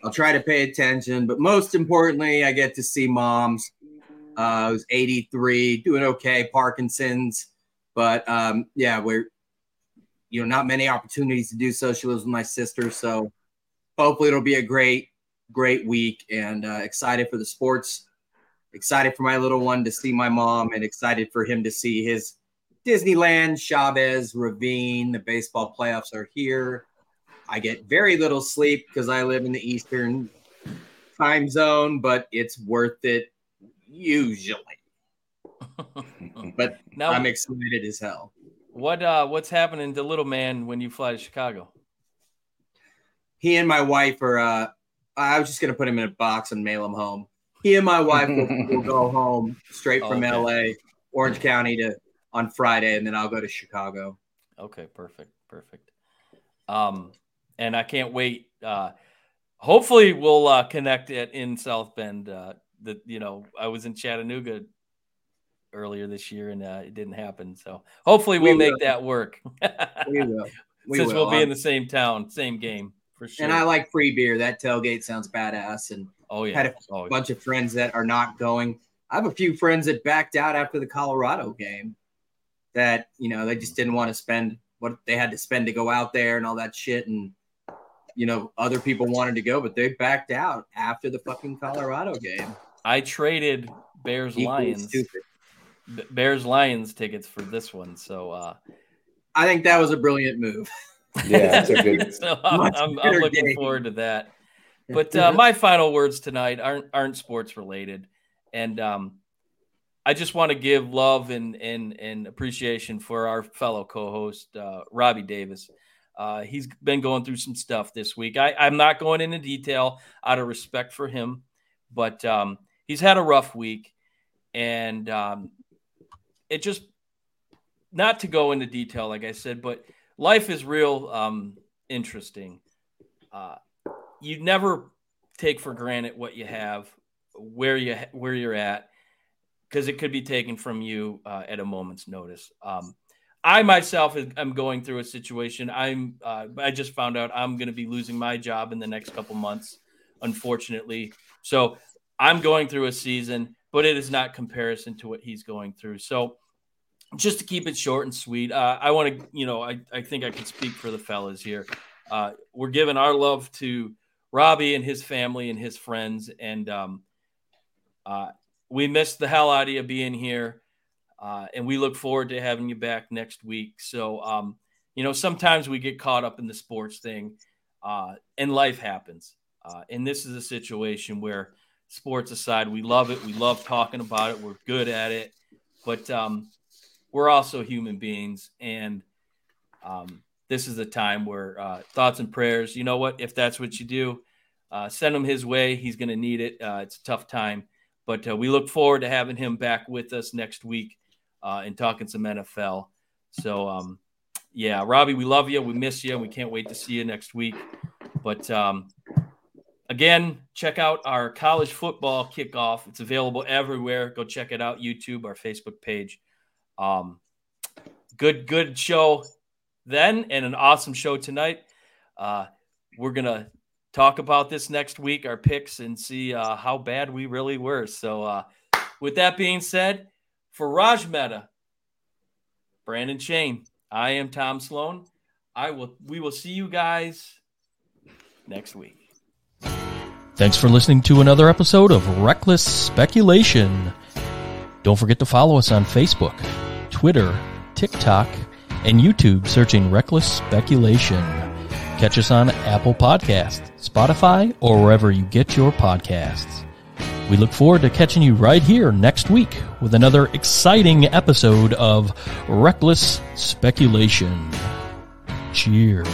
I'll try to pay attention. But most importantly, I get to see moms. Uh, I was 83, doing okay, Parkinson's. But um, yeah, we're you know not many opportunities to do so. With my sister, so hopefully it'll be a great, great week. And uh, excited for the sports. Excited for my little one to see my mom, and excited for him to see his Disneyland, Chavez, Ravine. The baseball playoffs are here. I get very little sleep because I live in the Eastern time zone, but it's worth it usually. but Now, I'm excited as hell. what uh, what's happening to little man when you fly to Chicago? He and my wife are. Uh, I was just gonna put him in a box and mail him home. He and my wife will, will go home straight from Okay. LA, Orange County to on Friday, and then I'll go to Chicago. Okay, perfect, perfect. Um, and I can't wait. Uh, hopefully, we'll uh, connect it in South Bend. Uh, that you know, I was in Chattanooga earlier this year, and uh, it didn't happen. So hopefully, We we'll make that work. We will. We Since will. we'll be in I'm- the same town, same game for sure. and I like free beer. That tailgate sounds badass. And oh yeah, had a oh, bunch of friends that are not going. I have a few friends that backed out after the Colorado game. That you know they just didn't want to spend what they had to spend to go out there and all that shit. And you know other people wanted to go, but they backed out after the fucking Colorado game. I traded Bears Lions Bears Lions tickets for this one. So uh, I think that was a brilliant move. Yeah, it's a good. so I'm, I'm, I'm looking game. forward to that. But uh, my final words tonight aren't aren't sports related, and um, I just want to give love and and and appreciation for our fellow co-host uh, Robbie Davis. Uh, he's been going through some stuff this week. I, I'm not going into detail out of respect for him, but um, he's had a rough week, and um, it just not to go into detail, like I said, but life is real um, interesting. Uh, you never take for granted what you have, where you where you're at, because it could be taken from you uh, at a moment's notice. Um, I myself am going through a situation. I'm uh, I just found out I'm going to be losing my job in the next couple months, unfortunately. So I'm going through a season, but it is not comparison to what he's going through. So just to keep it short and sweet, uh, I want to, you know, I, I think I can speak for the fellas here. Uh, we're giving our love to Robbie and his family and his friends, and um, uh, we missed the hell out of you being here, uh, and we look forward to having you back next week. So, um, you know, sometimes we get caught up in the sports thing, uh, and life happens. Uh, and this is a situation where, sports aside, we love it. We love talking about it. We're good at it, but um, we're also human beings, and um, this is a time where uh, thoughts and prayers. You know what? If that's what you do, uh, send him his way. He's going to need it. Uh, it's a tough time, but uh, we look forward to having him back with us next week uh, and talking some NFL. So, um, yeah, Robbie, we love you. We miss you. And we can't wait to see you next week. But um, again, check out our college football kickoff. It's available everywhere. Go check it out. YouTube, our Facebook page. Um, good, good show then, and an awesome show tonight. Uh, we're gonna talk about this next week, our picks, and see uh, how bad we really were. So, uh, with that being said, for Raj Mehta, Brandon Shane, I am Tom Sloan. I will. We will see you guys next week. Thanks for listening to another episode of Reckless Speculation. Don't forget to follow us on Facebook, Twitter, TikTok, and YouTube searching Reckless Speculation. Catch us on Apple Podcasts, Spotify, or wherever you get your podcasts. We look forward to catching you right here next week with another exciting episode of Reckless Speculation. Cheers.